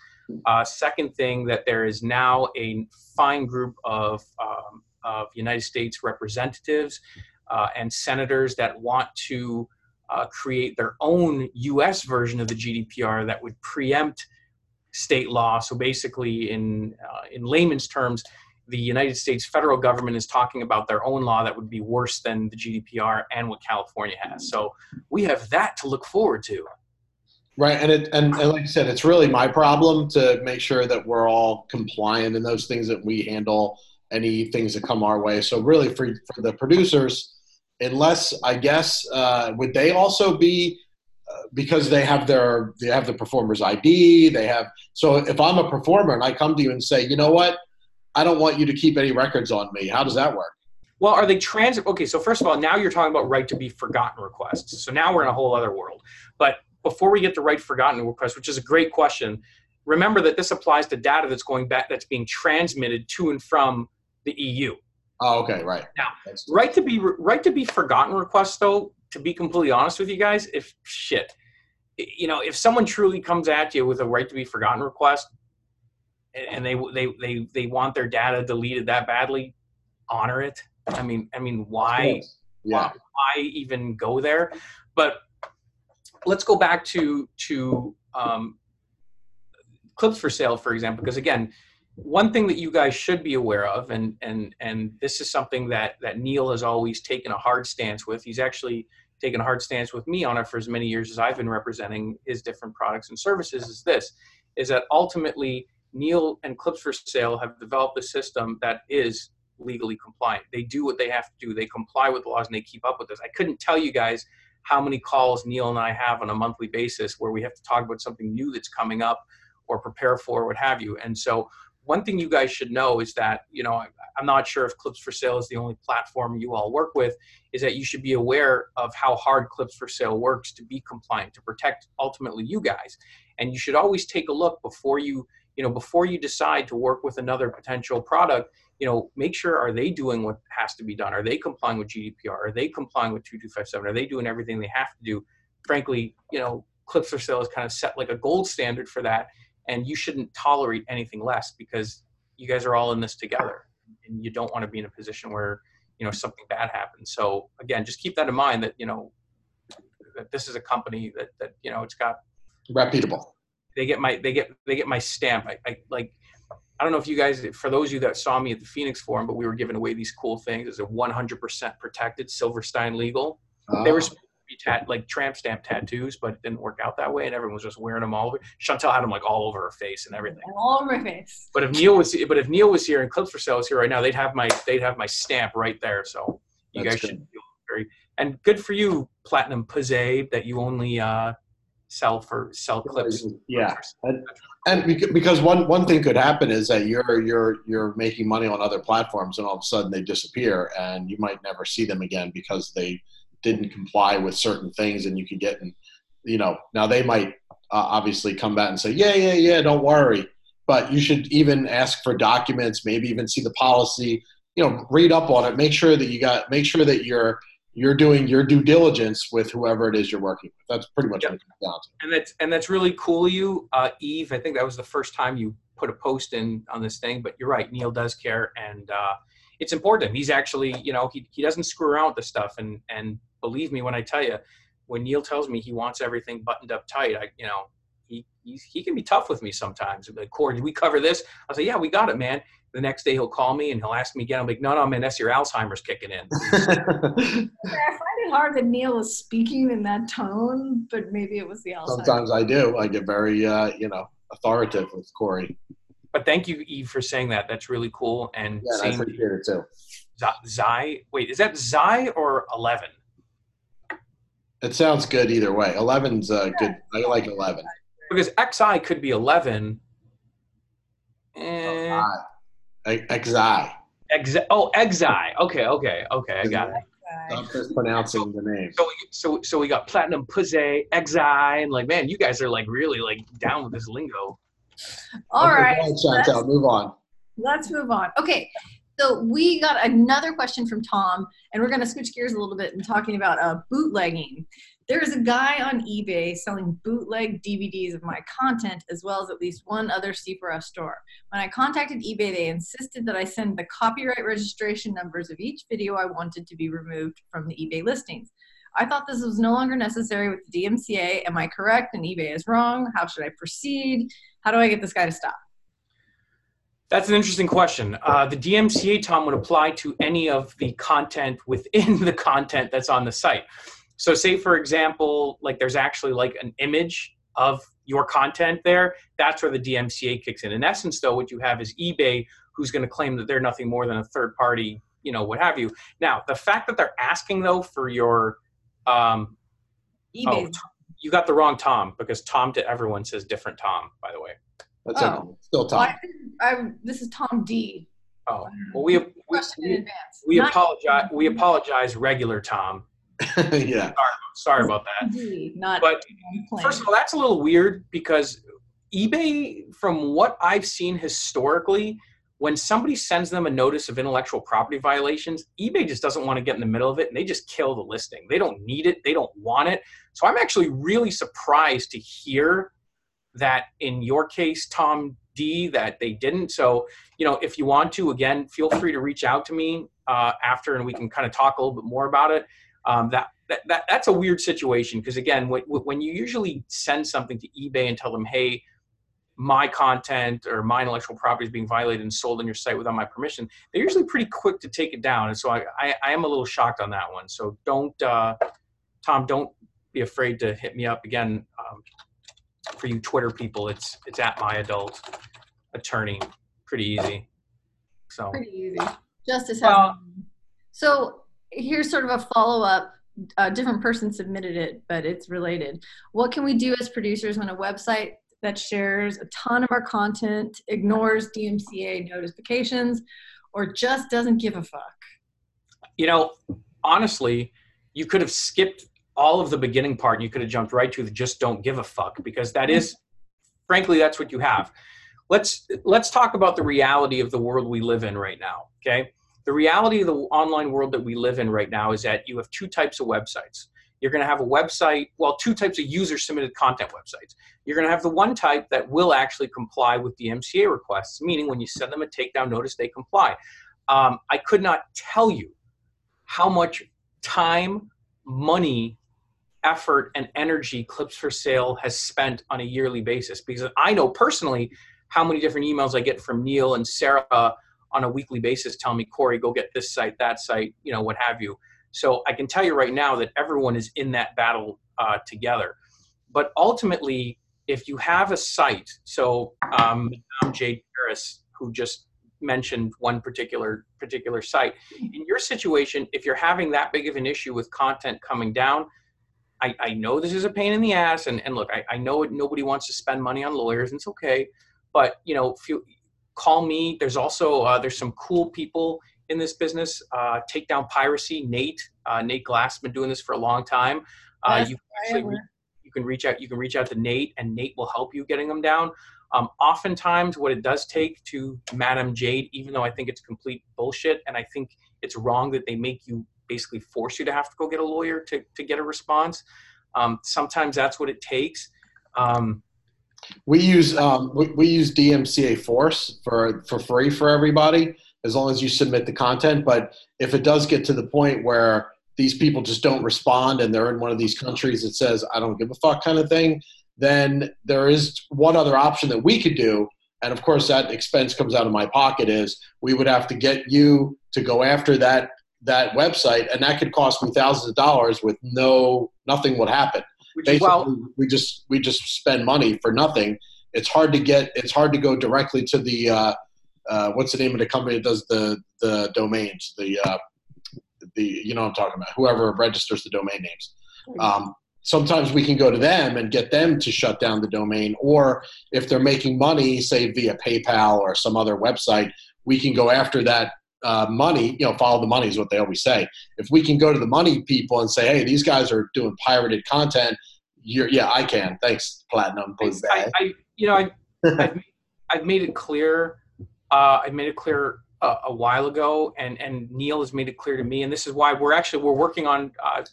Uh, second thing, that there is now a fine group of, um, of United States representatives uh, and senators that want to uh, create their own US version of the GDPR that would preempt state law. So basically, in, uh, in layman's terms, the United States federal government is talking about their own law that would be worse than the GDPR and what California has. So we have that to look forward to. Right, and it and, and like I said, it's really my problem to make sure that we're all compliant in those things that we handle any things that come our way. So really, for for the producers, unless I guess uh, would they also be uh, because they have their they have the performer's ID, they have. So if I'm a performer and I come to you and say, you know what, I don't want you to keep any records on me. How does that work? Well, are they trans? Okay, so first of all, now you're talking about right to be forgotten requests. So now we're in a whole other world. But before we get to right forgotten requests, which is a great question, remember that this applies to data that's going back that's being transmitted to and from the EU. Oh, okay, right. Now, right to be right to be forgotten requests, though, to be completely honest with you guys, if shit, you know, if someone truly comes at you with a right to be forgotten request, and they they they they want their data deleted that badly, honor it. I mean, I mean, why, yeah. why, why even go there? But let's go back to to um, clips for sale, for example, because again, one thing that you guys should be aware of, and and and this is something that that Neil has always taken a hard stance with. He's actually taken a hard stance with me on it for as many years as I've been representing his different products and services. Is this is that ultimately Neil and Clips for Sale have developed a system that is legally compliant. They do what they have to do. They comply with the laws and they keep up with this. I couldn't tell you guys how many calls Neil and I have on a monthly basis where we have to talk about something new that's coming up or prepare for what have you. And so one thing you guys should know is that, you know, I'm not sure if Clips for Sale is the only platform you all work with, is that you should be aware of how hard Clips for Sale works to be compliant, to protect ultimately you guys. And you should always take a look before you you know before you decide to work with another potential product you know make sure are they doing what has to be done? Are they complying with gdpr are they complying with 2257 are they doing everything they have to do? Frankly you know clips for sale is kind of set like a gold standard for that and you shouldn't tolerate anything less because you guys are all in this together and you don't want to be in a position where you know something bad happens. So again just keep that in mind that you know that this is a company that that you know it's got reputable they get my they get they get my stamp. I, I like I don't know if you guys, for those of you that saw me at the Phoenix Forum, but we were giving away these cool things as a 100% protected Silverstein legal. Oh. They were supposed to be tat, like tramp stamp tattoos, but it didn't work out that way, and everyone was just wearing them all over. Chantel had them like all over her face and everything. All over her face. But if Neil was, but if Neil was here and Clips for Sale was here right now, they'd have my they'd have my stamp right there. So you That's guys good. should feel very and good for you, Platinum Pizze, that you only uh, sell for sell clips. Yeah, and, and because one one thing could happen is that you're you're you're making money on other platforms, and all of a sudden they disappear, and you might never see them again because they didn't comply with certain things, and you can get in. You know, now they might uh, obviously come back and say, yeah, yeah, yeah, don't worry. But you should even ask for documents, maybe even see the policy. You know, read up on it. Make sure that you got. Make sure that you're you're doing your due diligence with whoever it is you're working with. That's pretty much yep. what it comes down to. And that's and that's really cool. You, uh, Eve. I think that was the first time you put a post in on this thing. But you're right. Neil does care, and uh, it's important. He's actually, you know, he he doesn't screw around with this stuff. And and believe me when I tell you, when Neil tells me he wants everything buttoned up tight, I you know. He, he, he can be tough with me sometimes. Like, Corey, did we cover this? I'll say, yeah, we got it, man. The next day he'll call me and he'll ask me again. I'm like, no, no, man, that's your Alzheimer's kicking in. [laughs] I find it hard that Neil is speaking in that tone, but maybe it was the Alzheimer's. Sometimes I do. I get very, uh, you know, authoritative with Corey. But thank you, Eve, for saying that. That's really cool. And Yeah, and I same appreciate it too. Zai. Wait, is that Zai or eleven? It sounds good either way. 11's uh, good. I like 11. Because XI could be eleven. Eh, Ah, Exi. Exi- oh, Exi. Okay, okay, okay. I got it. Stop mispronouncing the name. So, so, so we got Platinum Pussy, Exi, and like, man, you guys are like really like down with this lingo. All Okay, right. go ahead, Chantel, move on. Let's move on. Okay, so we got another question from Tom, and we're going to switch gears a little bit and talking about uh, bootlegging. There's a guy on eBay selling bootleg DVDs of my content, as well as at least one other C4S store. When I contacted eBay, they insisted that I send the copyright registration numbers of each video I wanted to be removed from the eBay listings. I thought this was no longer necessary with the DMCA. Am I correct? And eBay is wrong. How should I proceed? How do I get this guy to stop? That's an interesting question. Uh, the DMCA, Tom, would apply to any of the content within [laughs] the content that's on the site. So, say for example, like there's actually like an image of your content there. That's where the DMCA kicks in. In essence, though, what you have is eBay, who's going to claim that they're nothing more than a third party, you know, what have you. Now, the fact that they're asking though for your, um, eBay. oh, you got the wrong Tom because Tom to everyone says different Tom, by the way. That's Oh. okay. Still Well, Tom. I, I, this is Tom D. Oh, well, we we, Question we, we apologize. We apologize, regular Tom. [laughs] yeah. Sorry about that. D, not But first of all, that's a little weird because eBay, from what I've seen historically, when somebody sends them a notice of intellectual property violations, eBay just doesn't want to get in the middle of it and they just kill the listing. They don't need it, they don't want it. So I'm actually really surprised to hear that in your case, Tom D, that they didn't. So, you know, if you want to, again, feel free to reach out to me uh, after and we can kind of talk a little bit more about it. Um, that, that, that that's a weird situation because again, when, when you usually send something to eBay and tell them, hey, my content or my intellectual property is being violated and sold on your site without my permission, they're usually pretty quick to take it down. And so I, I, I am a little shocked on that one. So don't, uh, Tom, don't be afraid to hit me up again. Um, for you Twitter people, it's it's at my adult attorney. Pretty easy. So pretty easy. Justice. Well- so here's sort of a follow up. A different person submitted it, but it's related. What can we do as producers when a website that shares a ton of our content ignores DMCA notifications or just doesn't give a fuck? you know, honestly, you could have skipped all of the beginning part and you could have jumped right to the just don't give a fuck because that is frankly that's what you have. Let's let's talk about the reality of the world we live in right now, okay? The reality of the online world that we live in right now is that you have two types of websites. You're going to have a website, well, two types of user submitted content websites. You're going to have the one type that will actually comply with the MCA requests, meaning when you send them a takedown notice, they comply. Um, I could not tell you how much time, money, effort, and energy Clips for Sale has spent on a yearly basis. Because I know personally how many different emails I get from Neil and Sarah on a weekly basis telling me, Corey, go get this site, that site, you know, what have you. So I can tell you right now that everyone is in that battle uh, together. But ultimately, if you have a site, so um, Jade Harris, who just mentioned one particular particular site, in your situation, if you're having that big of an issue with content coming down, I, I know this is a pain in the ass, and, and look, I, I know nobody wants to spend money on lawyers, and it's okay, but you know, you call me, there's also uh, there's some cool people in this business. Uh, Takedown Piracy, Nate, uh, Nate Glass, been doing this for a long time. Uh, you I actually you can reach out you can reach out to Nate, and Nate will help you getting them down. Um, oftentimes, what it does take to Madam Jade, even though I think it's complete bullshit, and I think it's wrong that they make you basically force you to have to go get a lawyer to, to get a response. Um, sometimes that's what it takes. Um, We use um, we, we use DMCA Force for for free for everybody as long as you submit the content. But if it does get to the point where these people just don't respond and they're in one of these countries that says I don't give a fuck kind of thing, then there is one other option that we could do, and of course that expense comes out of my pocket. Is we would have to get you to go after that that website, and that could cost me thousands of dollars with no nothing would happen. Basically, well, we just we just spend money for nothing. It's hard to get. It's hard to go directly to the uh, uh, what's the name of the company that does the the domains? The uh, the you know what I'm talking about. Whoever registers the domain names. Um, sometimes we can go to them and get them to shut down the domain, or if they're making money, say via PayPal or some other website, we can go after that uh, money, you know, follow the money is what they always say. If we can go to the money people and say, hey, these guys are doing pirated content, you're, yeah, I can. Thanks, Platinum. I, I, you know, I, I've, I've made it clear. Uh, I made it clear a, a, while ago, and and Neil has made it clear to me, and this is why we're actually we're working on uh,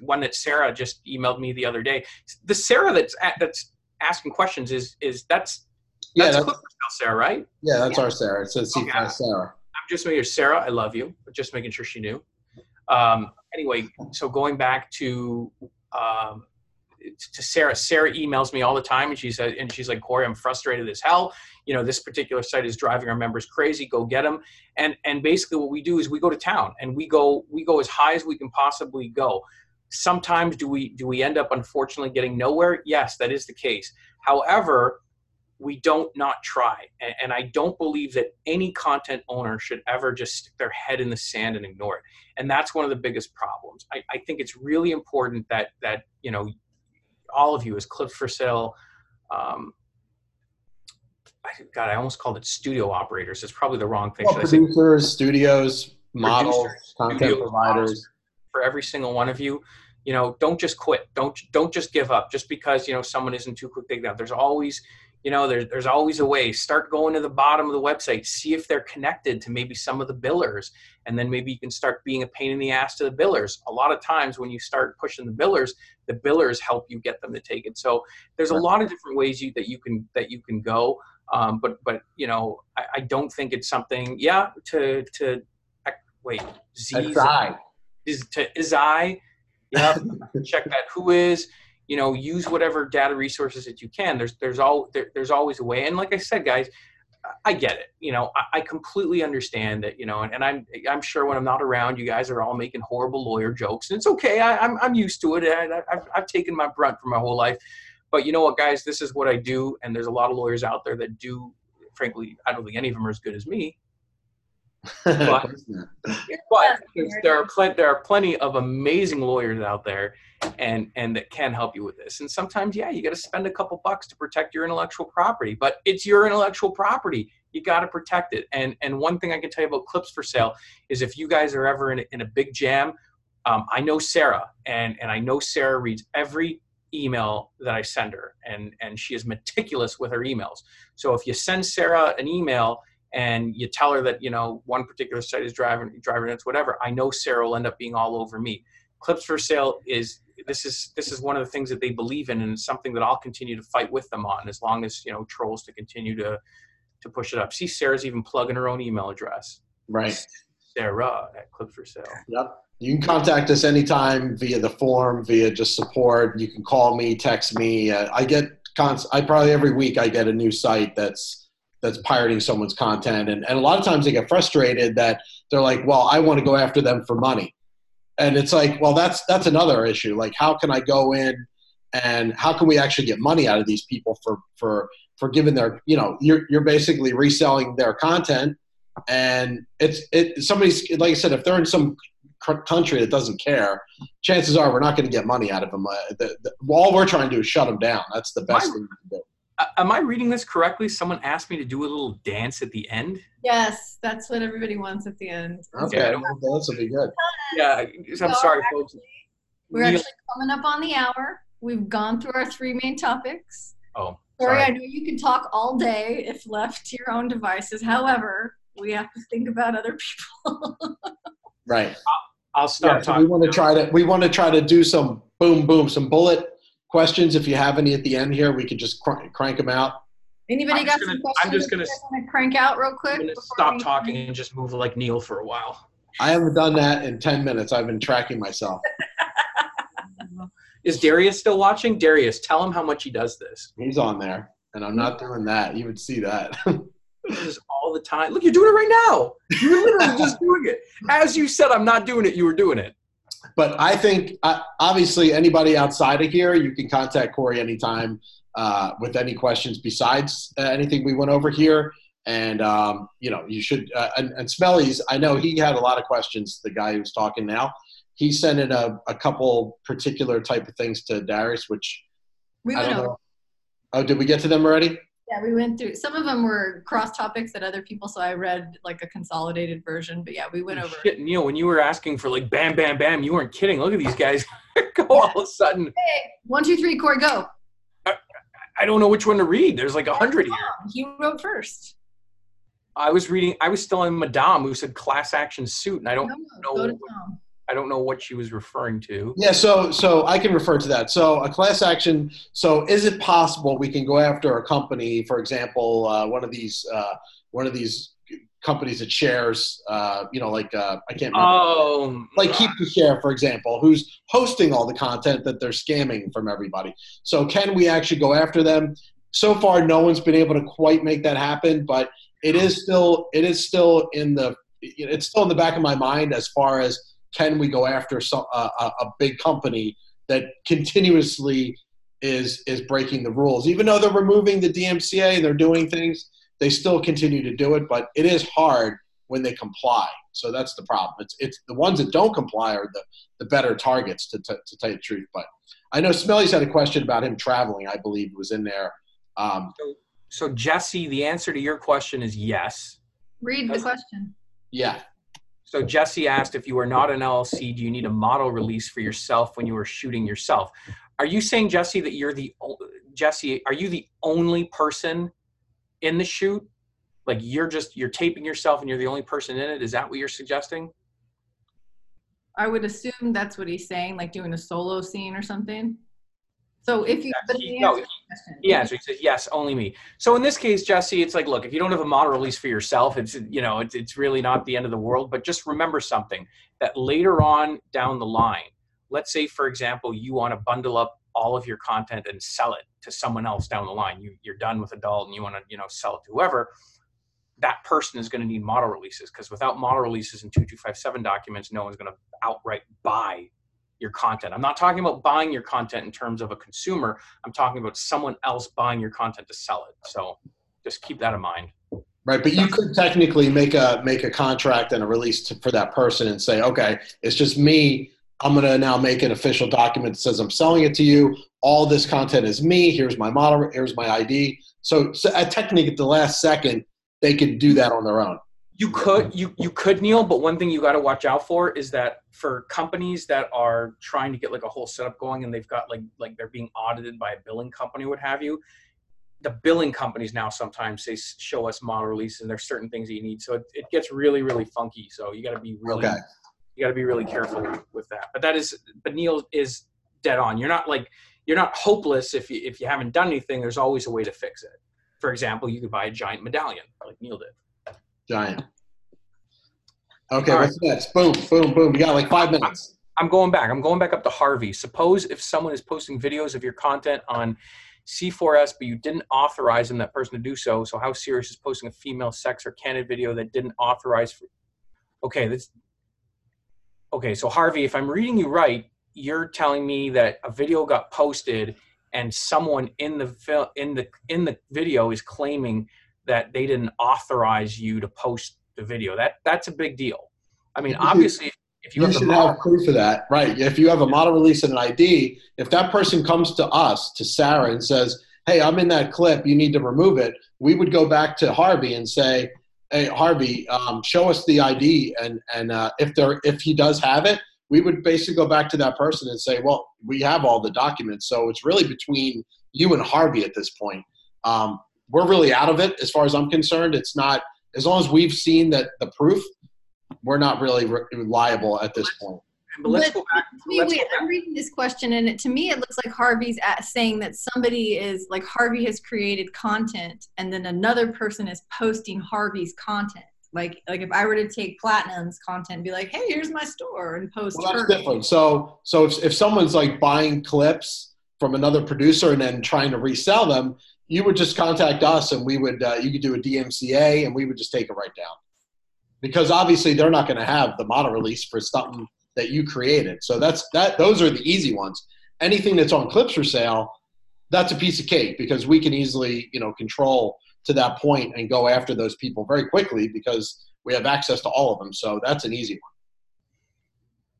one that Sarah just emailed me the other day. The Sarah that's at, that's asking questions is is that's that's, yeah, that's Sarah, right? Yeah, that's yeah. our Sarah. It says okay. Sarah just making sure Sarah, I love you, but just making sure she knew. Um, anyway, so going back to um, to Sarah, Sarah emails me all the time, and she said, and she's like, Corey, I'm frustrated as hell. You know, this particular site is driving our members crazy. Go get them. And and basically, what we do is we go to town, and we go we go as high as we can possibly go. Sometimes do we do we end up unfortunately getting nowhere? Yes, that is the case. However, we don't not try. And, and, I don't believe that any content owner should ever just stick their head in the sand and ignore it. And that's one of the biggest problems. I, I think it's really important that that you know all of you as clips for sale. Um, God, I almost called it studio operators. It's probably the wrong thing. Well, producers, studios, models, producers, content providers. Models, for every single one of you, you know, don't just quit. Don't don't just give up just because you know someone isn't too quick out. There's always you know there's, there's always a way. Start going to the bottom of the website see if they're connected to maybe some of the billers and then maybe you can start being a pain in the ass to the billers. A lot of times when you start pushing the billers the billers help you get them to take it. So there's a lot of different ways you, that you can that you can go um, but but you know I, I, don't think it's something yeah to to wait z is to is i? Yeah [laughs] check that who is you know use whatever data resources that you can. There's there's all there, there's always a way. And like i said guys i get it. You know i, I completely understand that you know and, and, i'm i'm sure when i'm not around you guys are all making horrible lawyer jokes. And it's okay. I, am I'm, I'm used to it. I, I've, I've taken my brunt for my whole life. But you know what guys? This is what i do. And there's a lot of lawyers out there that do frankly i don't think any of them are as good as me but, but there are plenty there are plenty of amazing lawyers out there and and that can help you with this. And sometimes yeah you got to spend a couple bucks to protect your intellectual property but it's your intellectual property. You got to protect it. And and one thing i can tell you about clips for sale is if you guys are ever in a, in a big jam um, i know sarah and and i know sarah reads every email that i send her and and she is meticulous with her emails. So if you send sarah an email and you tell her that you know one particular site is driving driving it's whatever i know sarah will end up being all over me. Clips for sale is this is this is one of the things that they believe in and it's something that i'll continue to fight with them on as long as you know trolls to continue to to push it up. See sarah's even plugging her own email address. Right. Sarah at clips for sale. Yep. You can contact us anytime via the form via just support. You can call me text me. Uh, i get cons- i probably every week i get a new site that's that's pirating someone's content. And, and a lot of times they get frustrated that they're like, well, I want to go after them for money. And it's like, well, that's, that's another issue. Like, how can I go in and how can we actually get money out of these people for, for, for giving their, you know, you're, you're basically reselling their content and it's, it, somebody's, like I said, if they're in some country that doesn't care, chances are we're not going to get money out of them. Uh, the, the, all we're trying to do is shut them down. That's the best thing to do am I reading this correctly? Someone asked me to do a little dance at the end. Yes, that's what everybody wants at the end. Okay, well, dance will be good. Yeah, I'm so sorry, actually, folks. We're actually coming up on the hour. We've gone through our three main topics. Oh, sorry. I know you can talk all day if left to your own devices. However, we have to think about other people. [laughs] right. I'll, I'll stop yeah, talking. we want to try to we want to try to do some boom boom some bullet questions. If you have any at the end here, we can just cr- crank them out. Anybody I'm got gonna, some questions? I'm just going to crank out real quick. I'm stop talking and just move like Neil for a while. I haven't done that in 10 minutes. I've been tracking myself. [laughs] Is Darius still watching? Darius, tell him how much he does this. He's on there. and I'm not doing that. You would see that. [laughs] this all the time. Look, you're doing it right now. You're literally just [laughs] doing it. As you said, I'm not doing it. You were doing it. But I think, uh, obviously, anybody outside of here, you can contact Corey anytime uh, with any questions besides uh, anything we went over here. And um, you know, you should. Uh, and, and Smelly's, I know he had a lot of questions. The guy who's talking now, he sent in a, a couple particular type of things to Darius, which We I don't over. know. Oh, did we get to them already? Yeah, we went through. Some of them were cross topics that other people, so I read like a consolidated version. But yeah, we went over. Shit, Neil, when you were asking for like bam, bam, bam, you weren't kidding. Look at these guys. [laughs] Go all of a sudden. Hey, one, two, three, Corey, go. I don't know which one to read. There's like a hundred here. He wrote first. I was reading. I was still in Madame, who said class action suit, and I don't No, know. Go to Tom. I don't know what she was referring to. Yeah, so so I can refer to that. So a class action. So is it possible we can go after a company, for example, uh, one of these uh, one of these companies that shares, uh, you know, like uh, I can't remember, Oh, like Keep2Share, for example, who's hosting all the content that they're scamming from everybody. So can we actually go after them? So far, no one's been able to quite make that happen, but it is still it is still in the it's still in the back of my mind as far as can we go after some, a, a a big company that continuously is is breaking the rules, even though they're removing the DMCA, and they're doing things, they still continue to do it, but it is hard when they comply. So that's the problem. It's it's the ones that don't comply are the, the better targets to, to, to tell you the truth. But I know Smelly's had a question about him traveling. I believe was in there. Um, so Jesse, the answer to your question is yes. Read the question. yeah, So Jesse asked if you are not an LLC, do you need a model release for yourself when you are shooting yourself? Are you saying Jesse that you're the Jesse? Are you the only person in the shoot? Like you're just you're taping yourself and you're the only person in it? Is that what you're suggesting? I would assume that's what he's saying, like doing a solo scene or something. So if you, but He- no, answer to the question, Yeah, so he says yes, only me. So in this case, Jesse, it's like, look, if you don't have a model release for yourself, it's you know, it's it's really not the end of the world. But just remember something that later on down the line, let's say for example, you want to bundle up all of your content and sell it to someone else down the line. You you're done with adult and you want to you know sell it to whoever. That person is going to need model releases because without model releases and 2257 documents, no one's going to outright buy your content. I'm not talking about buying your content in terms of a consumer. I'm talking about someone else buying your content to sell it. So just keep that in mind. right. But you could technically make a make a contract and a release to, for that person and say, okay, it's just me. I'm to now make an official document that says I'm selling it to you. All this content is me. Here's my model. Here's my ID. So, so uh, technically, at the last second, they could do that on their own. You could you you could Neil, but one thing you got to watch out for is that for companies that are trying to get like a whole setup going and they've got like like they're being audited by a billing company, what have you. The billing companies now sometimes they show us model releases and there's certain things that you need, so it, it gets really really funky. So you got to be really Okay. you got to be really careful with that. But that is but Neil is dead on. You're not like you're not hopeless if you if you haven't done anything. There's always a way to fix it. For example, you could buy a giant medallion like Neil did. Giant. Okay, All right. what's next? Boom, boom, boom. We got like five minutes. I'm going back. I'm going back up to Harvey. Suppose if someone is posting videos of your content on C4S, but you didn't authorize them, that person to do so. So how serious is posting a female sex or candid video that didn't authorize? For, okay, that's okay. So Harvey, if I'm reading you right, you're telling me that a video got posted and someone in the in the in the video is claiming that they didn't authorize you to post the video. That that's a big deal. I mean, obviously, if you, You have should model- have proof of that, right? If you have a model release and an ID, if that person comes to us, to Sarah, and says, "Hey, I'm in that clip. You need to remove it," we would go back to Harvey and say, "Hey, Harvey, um, show us the ID." And and uh, if there if he does have it, we would basically go back to that person and say, "Well, we have all the documents, so it's really between you and Harvey at this point." Um, we're really out of it as far as I'm concerned. It's not as long as we've seen that the proof. We're not really re- liable at this point. But let's But go back. to me, let's wait, go back. I'm reading this question, and it, to me, it looks like Harvey's at saying that somebody is like Harvey has created content, and then another person is posting Harvey's content. Like, like if I were to take Platinum's content and be like, "Hey, here's my store," and post Well, that's her. different. So, so if, if someone's like buying clips from another producer and then trying to resell them, you would just contact us and we would uh, you could do a DMCA and we would just take it right down because obviously they're not going to have the model release for something that you created. So that's that. Those are the easy ones. Anything that's on clips for sale, that's a piece of cake because we can easily you know control to that point and go after those people very quickly because we have access to all of them. So that's an easy one.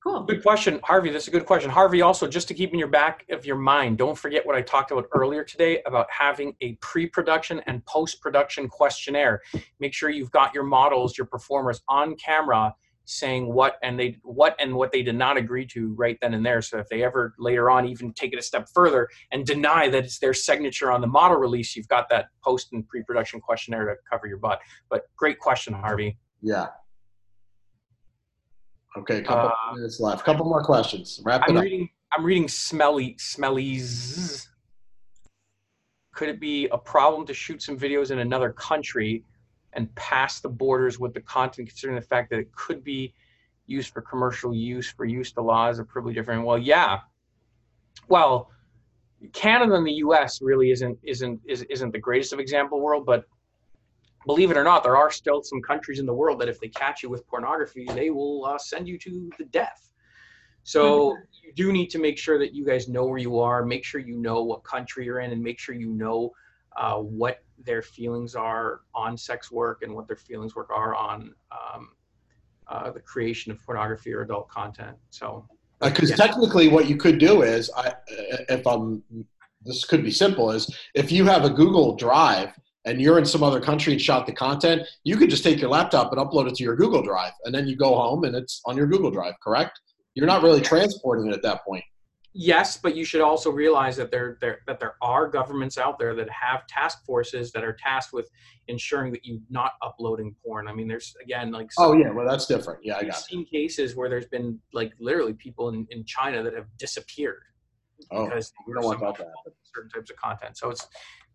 Cool. Good question, Harvey. That's a good question. Harvey, also, just to keep in your back of your mind, don't forget what I talked about earlier today about having a pre production and post production questionnaire. Make sure you've got your models, your performers on camera saying what and they what and what they did not agree to right then and there so if they ever later on even take it a step further and deny that it's their signature on the model release you've got that post and pre-production questionnaire to cover your butt but great question harvey Yeah. Okay, couple Uh, minutes left. Couple more questions. Wrap i'm up. reading i'm reading smelly smellies could it be a problem to shoot some videos in another country and pass the borders with the content considering the fact that it could be used for commercial use for use the laws are probably different well yeah well canada and the us really isn't isn't is, isn't the greatest of example world but believe it or not there are still some countries in the world that if they catch you with pornography they will uh, send you to the death so you do need to make sure that you guys know where you are make sure you know what country you're in and make sure you know uh, what their feelings are on sex work and what their feelings work are on um, uh, the creation of pornography or adult content. So Because Yeah. technically, what you could do is, I, if I'm, this could be simple, is if you have a Google Drive and you're in some other country and shot the content, you could just take your laptop and upload it to your Google Drive, and then you go home and it's on your Google Drive. Correct? You're not really transporting it at that point. yes, but you should also realize that there, there that there are governments out there that have task forces that are tasked with ensuring that you're not uploading porn. I mean, there's again like Oh yeah, well that's different. Yeah, I I've. It. seen cases where there's been like literally people in, in China that have disappeared Oh, because we don't want that to happen. certain types of content. So it's,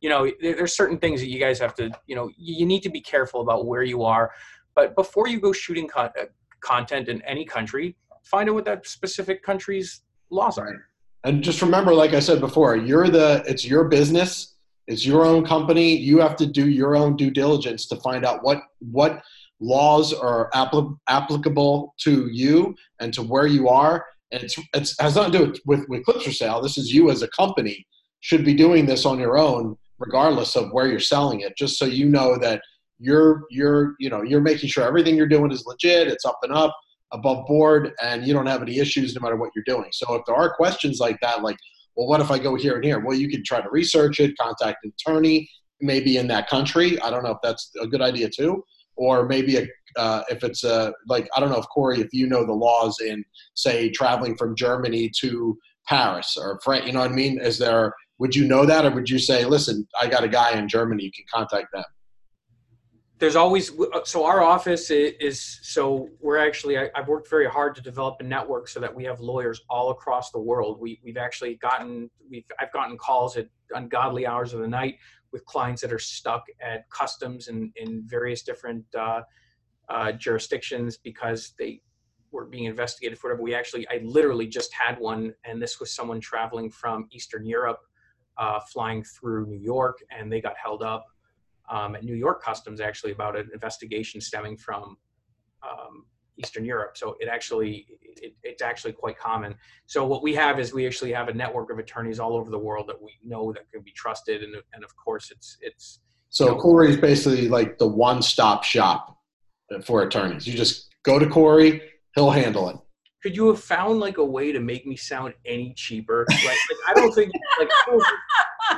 you know, there, there's certain things that you guys have to, you know, you need to be careful about where you are. But before you go shooting con- uh, content in any country, find out what that specific country's laws are. Right. And just remember, like I said before, you're the it's your business, it's your own company. You have to do your own due diligence to find out what what laws are appli- applicable to you and to where you are. And it's it's has nothing to do with, with with clips for sale. This is you as a company should be doing this on your own, regardless of where you're selling it. Just so you know that you're you're you know you're making sure everything you're doing is legit. It's up and up above board and you don't have any issues no matter what you're doing. So if there are questions like that, like, well, what if I go here and here? Well, you can try to research it, contact an attorney, maybe in that country. I don't know if that's a good idea too. Or maybe a, uh, if it's a, like, I don't know if Corey, if you know the laws in, say, traveling from Germany to Paris or France, you know what I mean? Is there, would you know that? Or would you say, listen, I got a guy in Germany, you can contact them? There's always uh, so our office is so we're actually I, I've worked very hard to develop a network so that we have lawyers all across the world. We we've actually gotten we've I've gotten calls at ungodly hours of the night with clients that are stuck at customs in in various different uh, uh, jurisdictions because they were being investigated for whatever. We actually I literally just had one, and this was someone traveling from Eastern Europe, uh, flying through New York, and they got held up um, at New York Customs actually about an investigation stemming from um, Eastern Europe. So it actually it, it's actually quite common. So what we have is we actually have a network of attorneys all over the world that we know that can be trusted, and and of course it's it's So No. Corey is basically like the one-stop shop for attorneys. You just go to Corey, he'll handle it. Could you have found like a way to make me sound any cheaper? Like, like I don't think like I don't-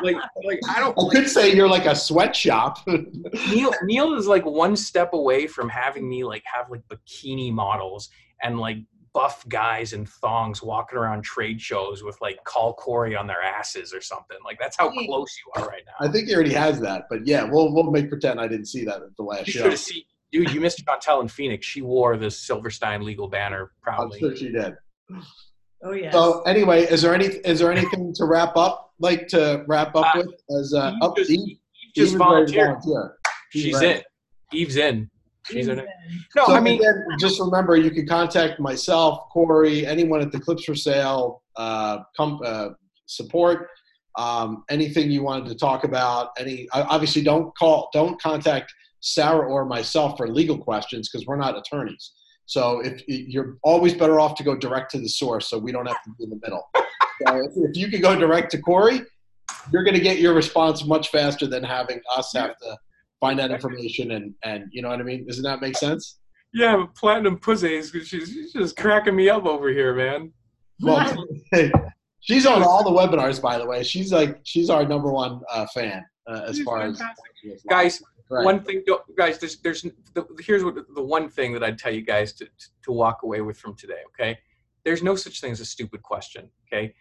like like I don't I could say you're like a sweatshop. [laughs] Neil Neil is like one step away from having me like have like bikini models and like buff guys in thongs walking around trade shows with like call Corey on their asses or something. Like that's how close you are right now. I think he already has that, but yeah, we'll we'll make pretend I didn't see that at the last [laughs] You show. Should have seen dude, you missed Chantel in Phoenix. She wore the Silverstein legal banner I'm proudly. sure she did. Oh yeah. So anyway, is there any is there anything to wrap up like to wrap up Uh, with as uh, Eve oh, just, Eve- Eve Eve just is volunteered. volunteer. She's She's ready. in. Eve's in. She's in it. No, So I mean again, just remember, you can contact myself, Corey, anyone at the Clips for Sale uh, com- uh, support. um, anything you wanted to talk about. Any obviously don't call, don't contact Sarah or myself for legal questions because we're not attorneys. So if you're always better off to go direct to the source, so we don't have to be in the middle. [laughs] so if, if you could go direct to Corey, you're going to get your response much faster than having us have to find that information and and you know what I mean. Doesn't that make sense? Yeah, platinum pussy she's, she's just cracking me up over here, man. Well, she's on all the webinars, by the way. She's like she's our number one uh, fan uh, as she's far fantastic. as guys. Right. One thing, guys. There's, there's. The, here's what the one thing that I'd tell you guys to to walk away with from today. Okay, there's no such thing as a stupid question. Okay,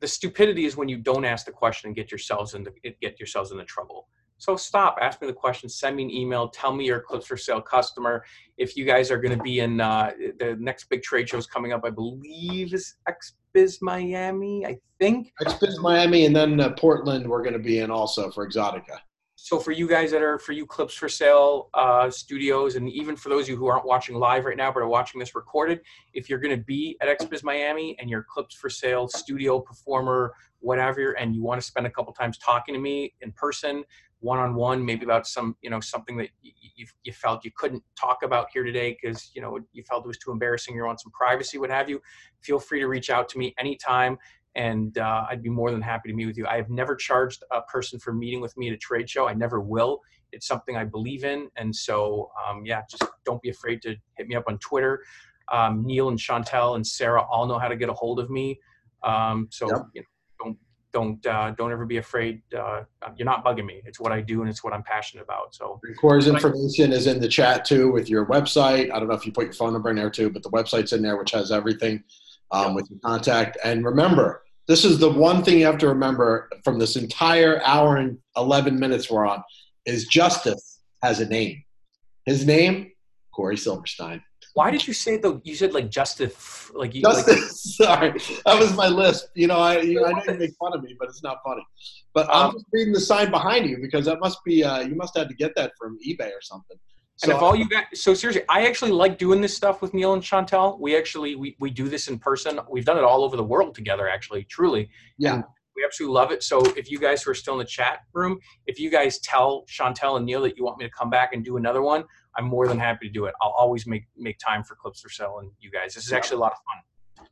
the stupidity is when you don't ask the question and get yourselves into get yourselves into trouble. So stop, ask me the question, send me an email, tell me your clips for sale customer. If you guys are going to be in uh, the next big trade show is coming up, I believe is XBiz Miami, I think. XBiz Miami, and then uh, Portland we're going to be in also for Exxxotica so for you guys that are for you clips for sale uh, studios and even for those of you who aren't watching live right now but are watching this recorded if you're going to be at XBiz Miami and you're clips for sale studio performer whatever and you want to spend a couple times talking to me in person one-on-one maybe about some you know something that you, you felt you couldn't talk about here today because you know you felt it was too embarrassing you want some privacy what have you feel free to reach out to me anytime and uh, I'd be more than happy to meet with you. I have never charged a person for meeting with me at a trade show. I never will. It's something I believe in, and so um, yeah, just don't be afraid to hit me up on Twitter. Um, Neil and Chantel and Sarah all know how to get a hold of me. Um, so yep. you know, don't don't uh, don't ever be afraid. Uh, you're not bugging me. It's what I do and it's what I'm passionate about. So Corey's information is in the chat too with your website. I don't know if you put your phone number in there too, but the website's in there, which has everything um, yep. with your contact. And remember, this is the one thing you have to remember from this entire hour and 11 minutes we're on is justice has a name. His name corey silverstein. Why did you say though you said like justice like you justice like, [laughs] sorry. That was my list. You know i you know, i know you make fun of me but it's not funny. But um, i'm just reading the sign behind you because that must be uh, you must have to get that from ebay or something so, and if all you guys, so seriously, I actually like doing this stuff with Neil and Chantel. We actually we, we do this in person. We've done it all over the world together. Actually, truly, yeah, and we absolutely love it. So if you guys who are still in the chat room, if you guys tell Chantel and Neil that you want me to come back and do another one, I'm more than happy to do it. I'll always make make time for clips for sale and you guys. This is actually a lot of fun.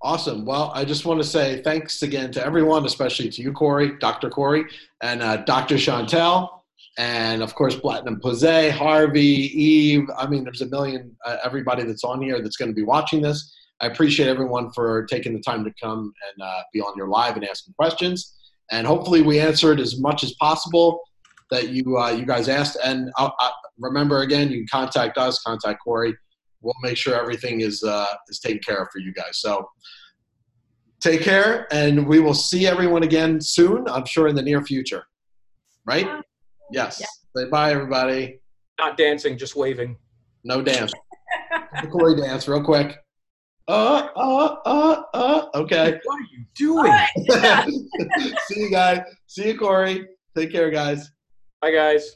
Awesome. Well, I just want to say thanks again to everyone, especially to you, Corey, Dr. Corey, and uh, Dr. Chantel and of course Platinum Pose, Harvey, Eve. I mean, there's a million uh, everybody that's on here that's going to be watching this. I appreciate everyone for taking the time to come and uh, be on your live and asking questions. And hopefully, we answered as much as possible that you uh, you guys asked. And I'll, uh, I'll, uh, remember, again, you can contact us, contact Corey. We'll make sure everything is uh, is taken care of for you guys. So take care, and we will see everyone again soon. I'm sure in the near future. Right. Yes. Yeah. Say bye, everybody. Not dancing, just waving. No dance. the [laughs] Corey dance, real quick. Uh, uh, uh, uh. Okay. What are you doing? [laughs] See you guys. See you, Corey. Take care, guys. Bye, guys.